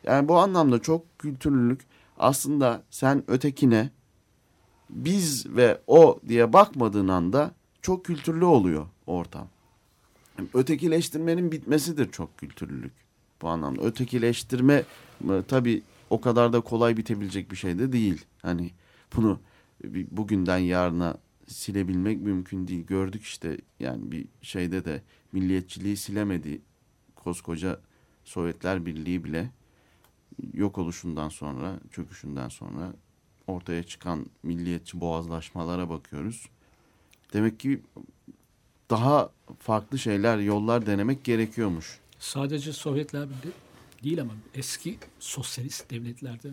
Yani bu anlamda çok kültürlülük aslında sen ötekine biz ve o diye bakmadığın anda çok kültürlü oluyor ortam. Ötekileştirmenin bitmesidir çok kültürlülük bu anlamda. Ötekileştirme e, tabii o kadar da kolay bitebilecek bir şey de değil. Hani bunu bugünden yarına silebilmek mümkün değil. Gördük işte yani bir şeyde de milliyetçiliği silemedi koskoca Sovyetler Birliği bile yok oluşundan sonra, çöküşünden sonra ortaya çıkan milliyetçi boğazlaşmalara bakıyoruz. Demek ki daha farklı şeyler, yollar denemek gerekiyormuş. Sadece Sovyetler değil ama eski sosyalist devletlerde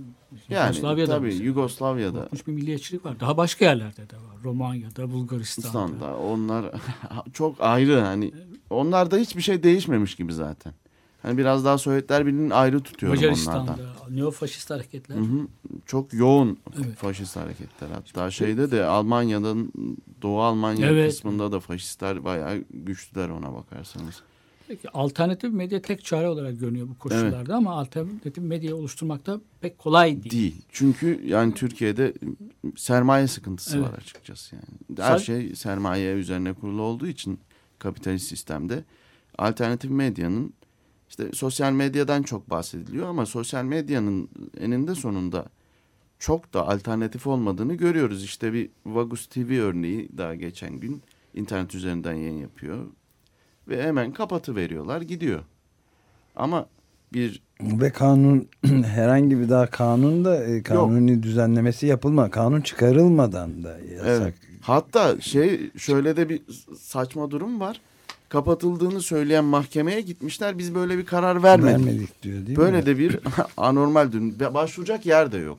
Yani Yugoslavya'da tabii mesela Yugoslavya'da, korkunç bir milliyetçilik var. Daha başka yerlerde de var. Romanya'da, Bulgaristan'da. İslam'da onlar çok ayrı hani onlar da hiçbir şey değişmemiş gibi zaten. Hani biraz daha Sovyetler Birliği'nin ayrı tutuyorum Macaristan'da, onlardan. Neofaşist hareketler. Hı hı. Çok yoğun Evet. faşist hareketler. Hatta şeyde de Almanya'nın Doğu Almanya Evet. kısmında da faşistler bayağı güçlüler ona bakarsanız. Peki alternatif medya tek çare olarak görünüyor bu koşullarda ama alternatif medya oluşturmakta pek kolay değil. Değil. Çünkü yani Türkiye'de sermaye sıkıntısı Evet. var açıkçası yani. Her Sad- şey sermaye üzerine kurulu olduğu için kapitalist sistemde alternatif medyanın işte sosyal medyadan çok bahsediliyor ama sosyal medyanın eninde sonunda çok da alternatif olmadığını görüyoruz. İşte bir Vagus TV örneği daha geçen gün internet üzerinden yayın yapıyor. ve hemen kapatı veriyorlar gidiyor. Ama bir Ve kanun herhangi bir daha kanun da e, kanuni düzenlemesi yapılma. Kanun çıkarılmadan da yasak. Evet. Hatta şey şöyle de bir saçma durum var. Kapatıldığını söyleyen mahkemeye gitmişler. Biz böyle bir karar vermedik. Vermedik diyor değil Böyle mi? de bir anormal durum. Başvuracak yer de yok.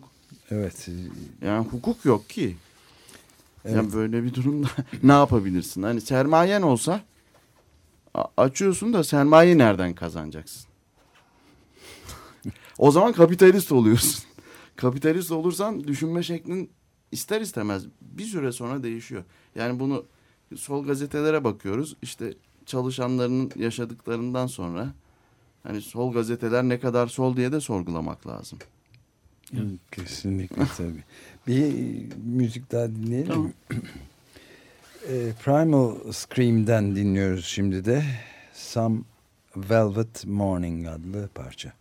Evet. Yani hukuk yok ki. Evet. Yani böyle bir durumda ne yapabilirsin? Hani sermayen olsa açıyorsun da sermayeyi nereden kazanacaksın? o zaman kapitalist oluyorsun. kapitalist olursan düşünme şeklin ister istemez bir süre sonra değişiyor. Yani bunu sol gazetelere bakıyoruz. İşte çalışanlarının yaşadıklarından sonra hani sol gazeteler ne kadar sol diye de sorgulamak lazım. Kesinlikle tabii. Bir müzik daha dinleyelim Tamam. mi? E, Primal Scream'den dinliyoruz şimdi de. Some Velvet Morning adlı parça.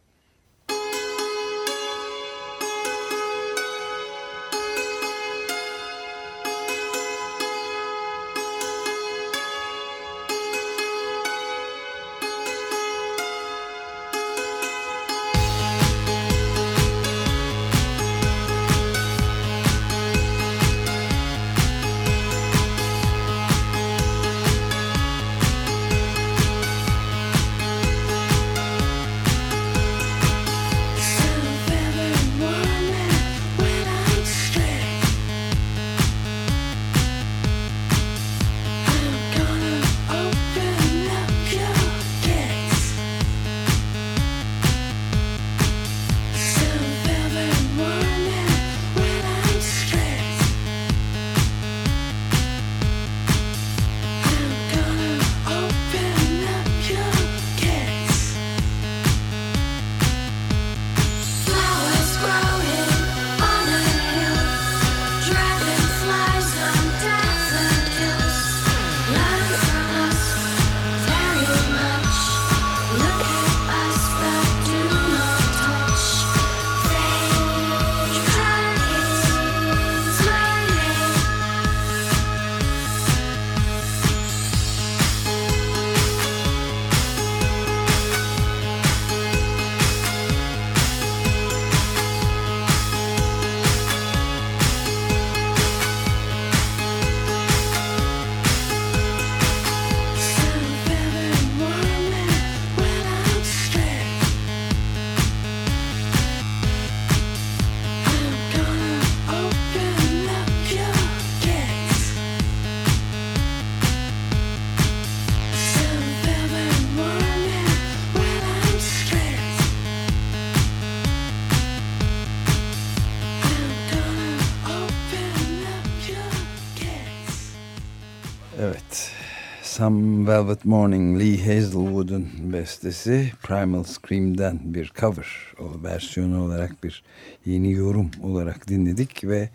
Some Velvet Morning Lee Hazelwood'un bestesi Primal Scream'den bir cover o versiyonu olarak bir yeni yorum olarak dinledik ve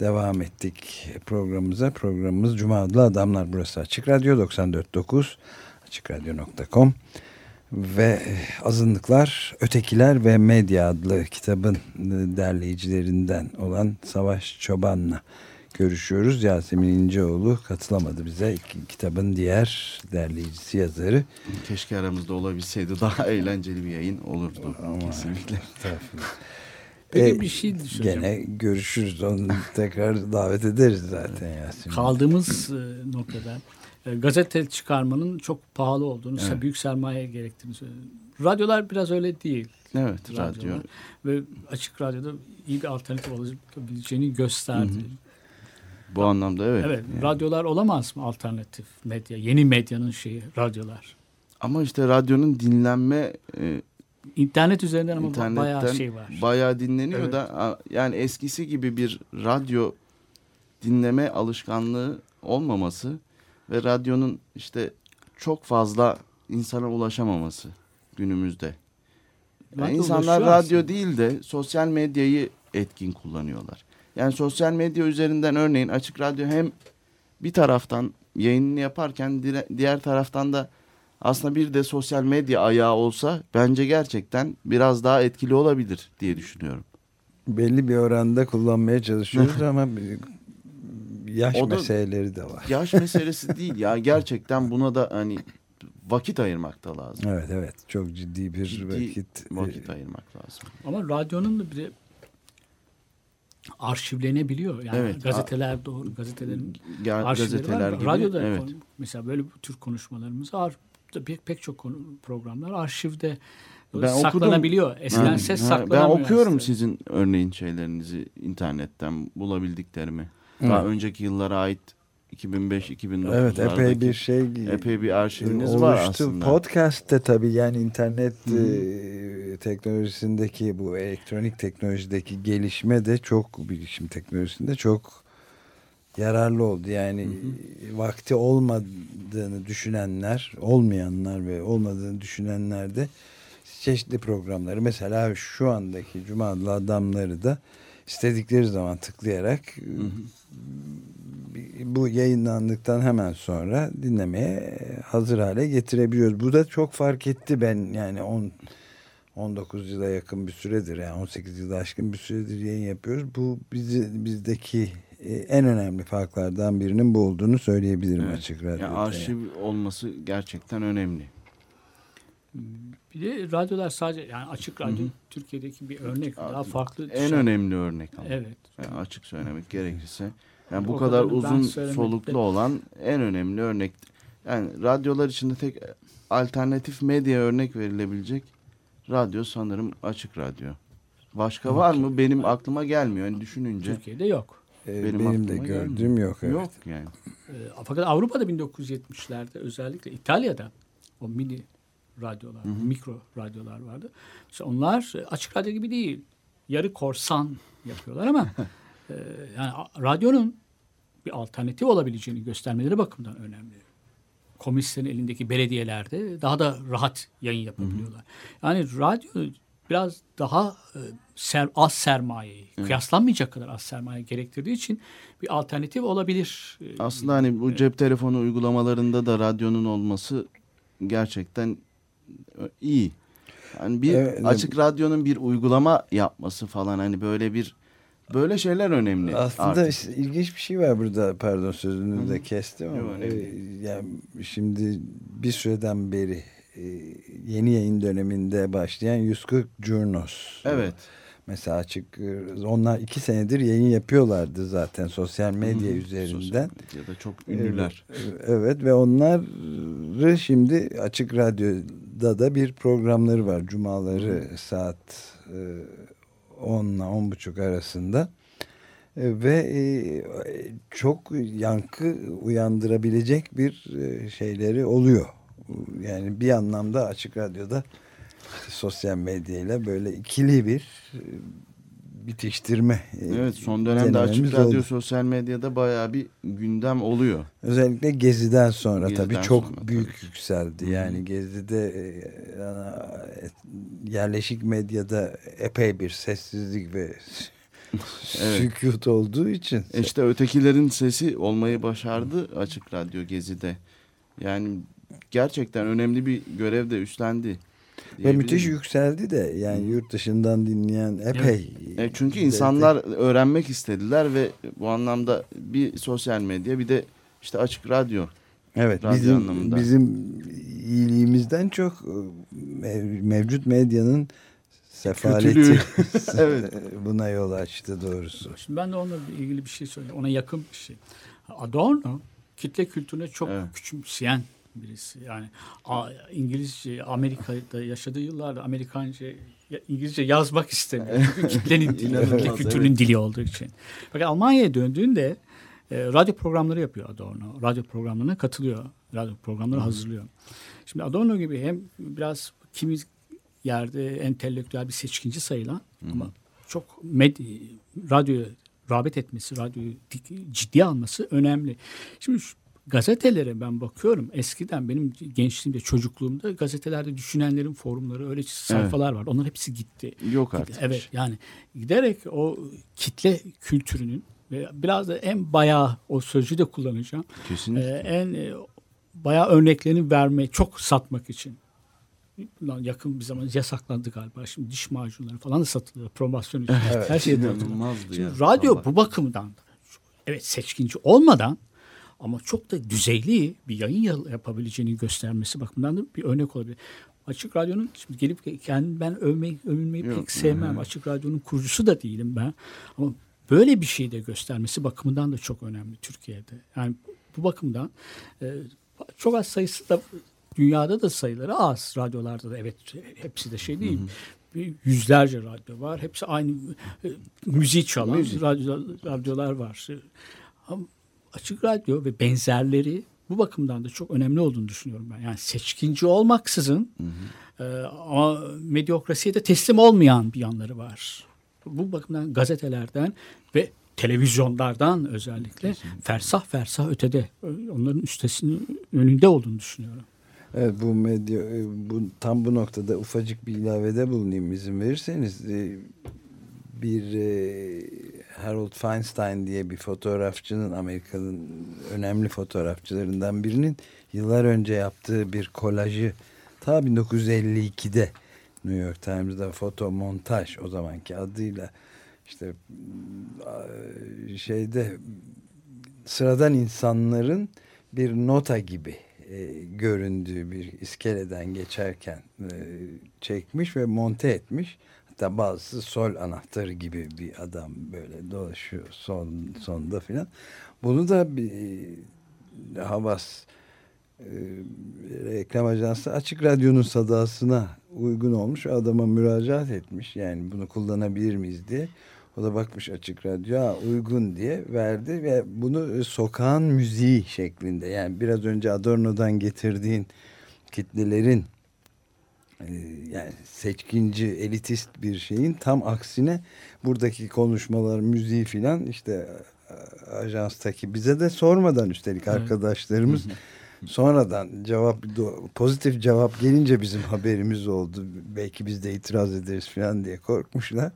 devam ettik programımıza. Programımız Cuma adlı Adamlar burası Açık Radyo 94.9 açıkradyo.com ve Azınlıklar, Ötekiler ve Medya adlı kitabın derleyicilerinden olan Savaş Çoban'la görüşüyoruz. Yasemin İnceoğlu katılamadı bize. Ki- Kitabın diğer derleyicisi yazarı. Keşke aramızda olabilseydi daha eğlenceli bir yayın olurdu. Kesinlikle. Peki E, bir şey söyleyeceğim. Gene görüşürüz. Onu tekrar davet ederiz zaten Yasemin. Kaldığımız e, noktada e, gazete çıkarmanın çok pahalı olduğunu, Evet. büyük sermaye gerektiğini söylüyor. Radyolar biraz öyle değil. Evet Radyolar. radyo. Ve açık radyoda iyi bir alternatif olabileceğini gösterdi. Bu anlamda evet. Evet, Yani. radyolar olamaz mı alternatif medya? Yeni medyanın şeyi radyolar. Ama işte radyonun dinlenme e, İnternet üzerinden ama internetten bayağı şey var. bayağı dinleniyor Evet. da yani eskisi gibi bir radyo dinleme alışkanlığı olmaması ve radyonun işte çok fazla insana ulaşamaması günümüzde. Yani insanlar radyo aslında. değil de sosyal medyayı etkin kullanıyorlar. Yani sosyal medya üzerinden örneğin açık radyo hem bir taraftan yayınını yaparken diğer taraftan da aslında bir de sosyal medya ayağı olsa bence gerçekten biraz daha etkili olabilir diye düşünüyorum. Belli bir oranda kullanmaya çalışıyoruz ama yaş O da- meseleleri de var. Yaş meselesi değil ya gerçekten buna da hani vakit ayırmak da lazım. Evet evet çok ciddi bir Ciddi vakit. vakit e, ayırmak lazım. Ama radyonun da bir arşivlenebiliyor. Yani Evet. gazeteler doğru gazetelerin Ga- gazeteler var. gibi. Radyoda evet. konu- mesela böyle bu tür konuşmalarımız var. Pek, pek çok konu, programlar arşivde Ben saklanabiliyor. Eskiden Ha, ses ha, saklanamıyor. Ben okuyorum aslında. sizin örneğin şeylerinizi internetten bulabildiklerimi. Daha Evet. önceki yıllara ait 2005-2009'lardaki Evet epey bir şey epey bir arşiviniz oluştu. var aslında. Podcast'te tabii yani internet e, teknolojisindeki bu elektronik teknolojideki gelişme de çok bilişim teknolojisinde çok yararlı oldu. Yani e, vakti olmadığını düşünenler, olmayanlar ve olmadığını düşünenler de çeşitli programları mesela şu andaki Cuma adlı adamları da istedikleri zaman tıklayarak e, bu yayınlandıktan hemen sonra dinlemeye hazır hale getirebiliyoruz. Bu da çok fark etti ben yani 10 19 yıla yakın bir süredir yani 18 yıla aşkın bir süredir yayın yapıyoruz. Bu bizi bizdeki e, en önemli farklardan birinin bu olduğunu söyleyebilirim Evet. açık radyoda. Yani arşiv olması gerçekten önemli. Bir de radyolar sadece yani açık radyo Türkiye'deki bir örnek. Daha farklı. En şey- önemli örnek ama. Evet. Yani açık söylemek gerekirse. Yani bu O kadar uzun soluklu olan en önemli örnek. Yani radyolar içinde tek alternatif medya örnek verilebilecek radyo sanırım açık radyo. Başka var mı? Benim aklıma gelmiyor. Yani düşününce Türkiye'de yok. E, benim benim, de gördüğüm gelmiyor. yok. Evet. yok yani. Ee, fakat Avrupa'da 1970'lerde özellikle İtalya'da o mini radyolar, mikro radyolar vardı. Mesela onlar e, açık radyo gibi değil. Yarı korsan yapıyorlar ama e, yani radyonun bir alternatif olabileceğini göstermeleri bakımından önemli. Komünistlerin elindeki belediyelerde daha da rahat yayın yapabiliyorlar. Yani radyo biraz daha e, ser, az sermayeyi, kıyaslanmayacak kadar az sermaye gerektirdiği için bir alternatif olabilir. E, Aslında hani bu cep telefonu uygulamalarında da radyonun olması gerçekten e, iyi. Yani bir Evet, evet. açık radyonun bir uygulama yapması falan hani böyle bir böyle şeyler önemli. Aslında artık. işte ilginç bir şey var burada. Pardon sözünü de kestim ama. Yok, e, yani şimdi bir süreden beri e, yeni yayın döneminde başlayan 140 Journos. Evet. Mesela açık e, onlar iki senedir yayın yapıyorlardı zaten sosyal medya Sosyal üzerinden. medyada çok ünlüler. Evet, evet ve onları şimdi açık radyoda da bir programları var. Cumaları saat e, 10 ile 10 buçuk arasında. E, ve e, çok yankı uyandırabilecek bir e, şeyleri oluyor. Yani bir anlamda açık radyoda sosyal medyayla böyle ikili bir bitiştirme. e, Evet son dönemde açık radyo oldu. sosyal medyada bayağı bir gündem oluyor. Özellikle Gezi'den sonra Gezi'den tabii çok sonra büyük tabii. yükseldi. Yani Gezi'de e, e, yerleşik medyada epey bir sessizlik ve Evet. sükut olduğu için İşte ötekilerin sesi olmayı başardı açık radyo gezide. Yani gerçekten önemli bir görev de üstlendi. Ve müthiş yükseldi de yani yurt dışından dinleyen epey. E çünkü insanlar öğrenmek istediler ve bu anlamda bir sosyal medya bir de işte açık radyo. evet radyo bizim anlamında. bizim iyiliğimizden çok e, mev- mevcut medyanın sefaleti. Evet. buna yol açtı doğrusu. Şimdi ben de onunla ilgili bir şey söyleyeyim. Ona yakın bir şey. Adorno kitle kültürüne çok Evet. küçümseyen birisi. Yani İngilizce, Amerika'da yaşadığı yıllarda Amerikanca, İngilizce yazmak istemiyor. Çünkü kitlenin dili, kitle kültürünün dili olduğu için. Fakat Almanya'ya döndüğünde e, radyo programları yapıyor Adorno. Radyo programlarına katılıyor. Radyo programları hazırlıyor. Şimdi Adorno gibi hem biraz kimi yerde entelektüel bir seçkinci sayılan ama çok med radyoya rağbet etmesi, radyoyu ciddiye alması önemli. Şimdi şu gazetelere ben bakıyorum. Eskiden benim gençliğimde, çocukluğumda gazetelerde düşünenlerin forumları öyle sayfalar var. Onlar hepsi gitti. Yok artık. Evet yani giderek o kitle kültürünün ve biraz da en bayağı o sözcüğü de kullanacağım. Kesinlikle. Ee, en e, bayağı örneklerini vermeye çok satmak için. Lan yakın bir zaman yasaklandı galiba. Şimdi diş macunları falan da satılıyor. Promosyon için. Her şey. İnanılmazdı Şimdi ya. radyo Vallahi. bu bakımdan evet seçkinci olmadan Ama çok da düzeyli bir yayın yap- yapabileceğini göstermesi bakımından da bir örnek olabilir. Açık Radyo'nun şimdi gelip kendim ben övmeyi, övülmeyi Yok, pek sevmem. Açık Radyo'nun kurucusu da değilim ben. Ama böyle bir şey de göstermesi bakımından da çok önemli Türkiye'de. Yani bu bakımdan e, çok az sayısı da dünyada da sayıları az radyolarda da evet hepsi de şey değil. Bir Yüzlerce radyo var. Hepsi aynı e, müziği çalan radyo, radyolar var. Ama açık radyo ve benzerleri bu bakımdan da çok önemli olduğunu düşünüyorum ben. Yani seçkinci olmaksızın e, ama medyokrasiye de teslim olmayan bir yanları var. Bu bakımdan gazetelerden ve televizyonlardan özellikle fersah fersah ötede e, onların üstesinin önünde olduğunu düşünüyorum. Evet bu medya e, bu tam bu noktada ufacık bir ilavede bulunayım izin verirseniz E, bir e, Harold Feinstein diye bir fotoğrafçının Amerika'nın önemli fotoğrafçılarından birinin yıllar önce yaptığı bir kolajı ta 1952'de New York Times'da foto montaj o zamanki adıyla işte şeyde sıradan insanların bir nota gibi e, göründüğü bir iskeleden geçerken e, çekmiş ve monte etmiş. Hatta bazısı sol anahtarı gibi bir adam böyle dolaşıyor son sonda filan. Bunu da bir e, Havas e, reklam ajansı açık radyonun sadasına uygun olmuş. Adama müracaat etmiş. Yani bunu kullanabilir miyiz diye. O da bakmış açık radyo "Ha, uygun diye verdi ve bunu e, sokağın müziği şeklinde yani biraz önce Adorno'dan getirdiğin kitlelerin yani seçkinci elitist bir şeyin tam aksine buradaki konuşmalar müziği filan işte e, ajanstaki bize de sormadan üstelik arkadaşlarımız sonradan cevap pozitif cevap gelince bizim haberimiz oldu belki biz de itiraz ederiz filan diye korkmuşlar.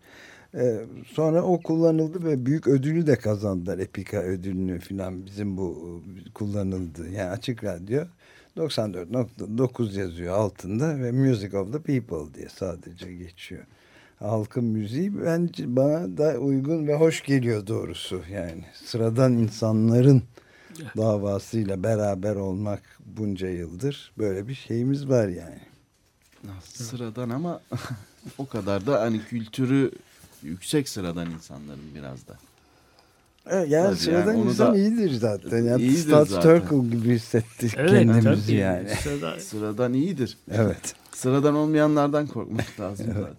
Ee, sonra o kullanıldı ve büyük ödülü de kazandılar. Epika ödülünü filan bizim bu e, kullanıldı. Yani açık radyo 94.9 yazıyor altında ve Music of the People diye sadece geçiyor. Halkın müziği bence bana da uygun ve hoş geliyor doğrusu. Yani sıradan insanların davasıyla beraber olmak bunca yıldır böyle bir şeyimiz var yani. Sıradan ama o kadar da hani kültürü yüksek sıradan insanların biraz da. Evet, yani Tabii sıradan yani insan da- iyidir zaten. Yani İyidir Stat zaten. Turkle gibi hissettik Evet, kendimizi tabii. yani. Sırada- Sıradan iyidir. Evet. Sıradan olmayanlardan korkmak lazım zaten.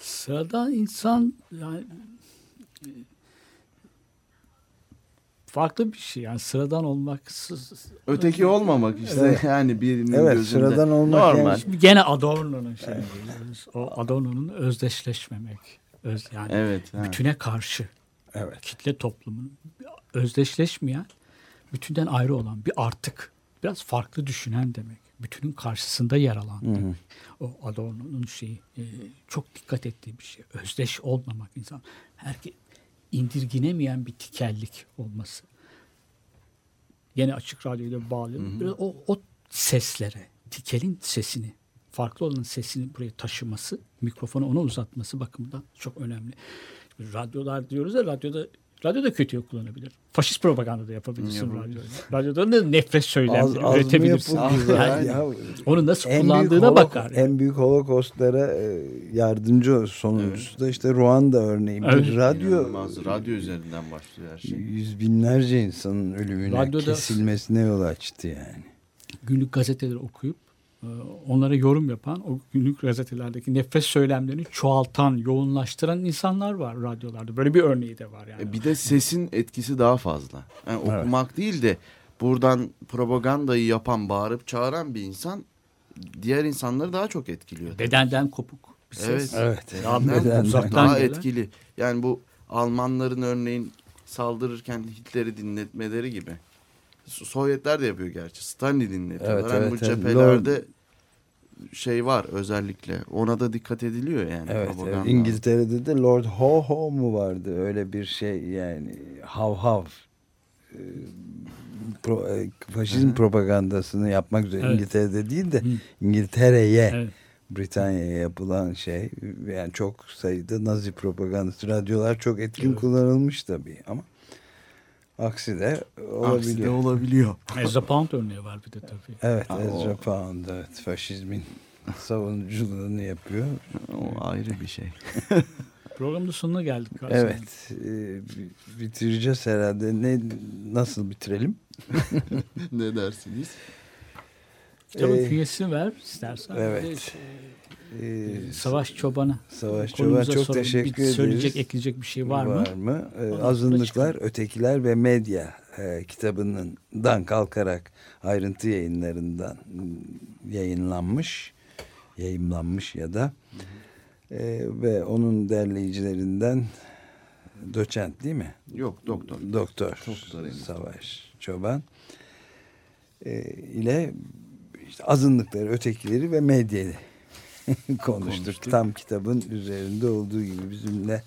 Sıradan insan yani farklı bir şey yani sıradan olmak Öteki olmamak işte Evet. yani birinin Evet, gözünde. sıradan olmak Normal. yani- gene Adorno'nun şeyi. O Adorno'nun özdeşleşmemek. Öz, yani Evet. bütüne karşı Evet. kitle toplumunun özdeşleşmeyen, bütünden ayrı olan bir artık. Biraz farklı düşünen demek. Bütünün karşısında yer alan demek. O Adorno'nun şeyi e, çok dikkat ettiği bir şey. Özdeş olmamak insan. Herkes indirginemeyen bir tikellik olması. Yine açık radyoyla bağlıyorum. Biraz o, o seslere, tikelin sesini, farklı olanın sesini buraya taşıması, mikrofonu ona uzatması bakımından çok önemli. Radyolar diyoruz ya radyoda radyo da kötüye kullanabilir. Faşist propaganda da yapabilirsin radyoda. Radyoda da nefret Az, söylemleri az mı üretebilirsin. Yani Ya, onu nasıl en kullandığına holok- bakar. En büyük holokostlara e, yardımcı sonuncusu da işte Ruanda örneği. Bir Evet. radyo İnanılmaz. Radyo üzerinden başlıyor her şey. yüz binlerce insanın ölümüne, Radyoda- kesilmesine yol açtı yani. günlük gazeteleri okuyup onlara yorum yapan, o günlük gazetelerdeki nefret söylemlerini çoğaltan, yoğunlaştıran insanlar var radyolarda. Böyle bir örneği de var yani. E, Bir de sesin etkisi daha fazla. Yani okumak değil de buradan propagandayı yapan, bağırıp çağıran bir insan diğer insanları daha çok etkiliyor. Bedenden kopuk bir ses. Evet. Evet. Daha Bedenden. uzaktan Daha gelen. etkili. Yani bu Almanların örneğin saldırırken Hitler'i dinletmeleri gibi. So- Sovyetler de yapıyor gerçi. Stalin'i dinletiyorlar. Evet, hani evet, bu evet. cephelerde şey var özellikle. Ona da dikkat ediliyor yani. Evet, evet. İngiltere'de de Lord Ho Ho mu vardı? Öyle bir şey yani hav hav e, pro, e, faşizm propagandasını yapmak üzere Evet. İngiltere'de değil de İngiltere'ye Evet. Britanya'ya yapılan şey yani çok sayıda Nazi propagandası radyolar çok etkin kullanılmış tabii ama Aksi de Aksi de olabiliyor. olabiliyor. Ezra Pound örneği var bir de tabii. Evet Ha, Ezra o- Pound evet faşizmin savunuculuğunu yapıyor. O ayrı bir şey. Programın sonuna geldik. aslında. Evet e, bi- bitireceğiz herhalde. Ne nasıl bitirelim? ne dersiniz? Kitabın Ee, künyesini ver istersen. evet. De Ee, Savaş Çoban'a. Savaş Çoban çok sorun- teşekkür bir ederiz. Söyleyecek, ekleyecek bir şey var, mı? Var mı? Ee, Ondan sonra azınlıklar, ötekiler ve medya e, kitabından kalkarak ayrıntı yayınlarından yayınlanmış, yayımlanmış ya da e, ve onun derleyicilerinden doçent değil mi? Yok doktor. Doktor, Doktor. Savaş Çoban e, ile işte azınlıkları, ötekileri ve medyayı konuştuk. Konuştuk. Tam kitabın üzerinde olduğu gibi bizimle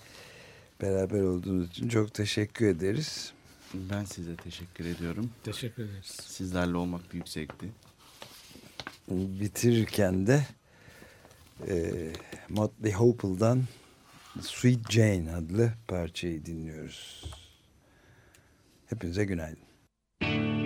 beraber olduğunuz için çok teşekkür ederiz. Ben size teşekkür ediyorum. Teşekkür ederiz. Sizlerle olmak büyük zevkti. Bitirirken de e, Motley Hopel'dan Sweet Jane adlı parçayı dinliyoruz. Hepinize günaydın. Standing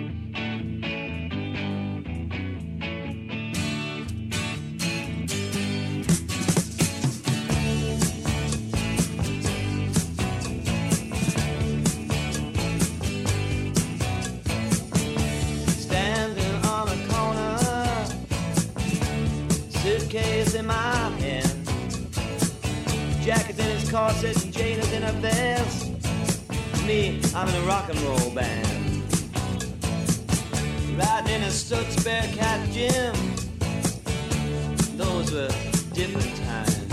in my hand, jacket in his corset is in her vest. Me, I'm in a rock and roll band, riding in a Stutz Bearcat Jim. Those were different times.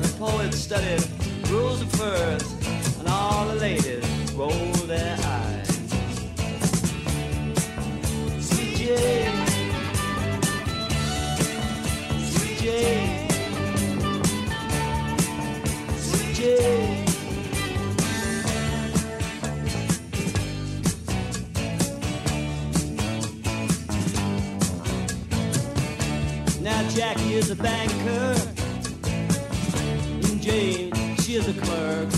The poets studied rules of first, and all the ladies rolled their eyes. Sweet Now Jackie is a banker, and Jane, she is a clerk.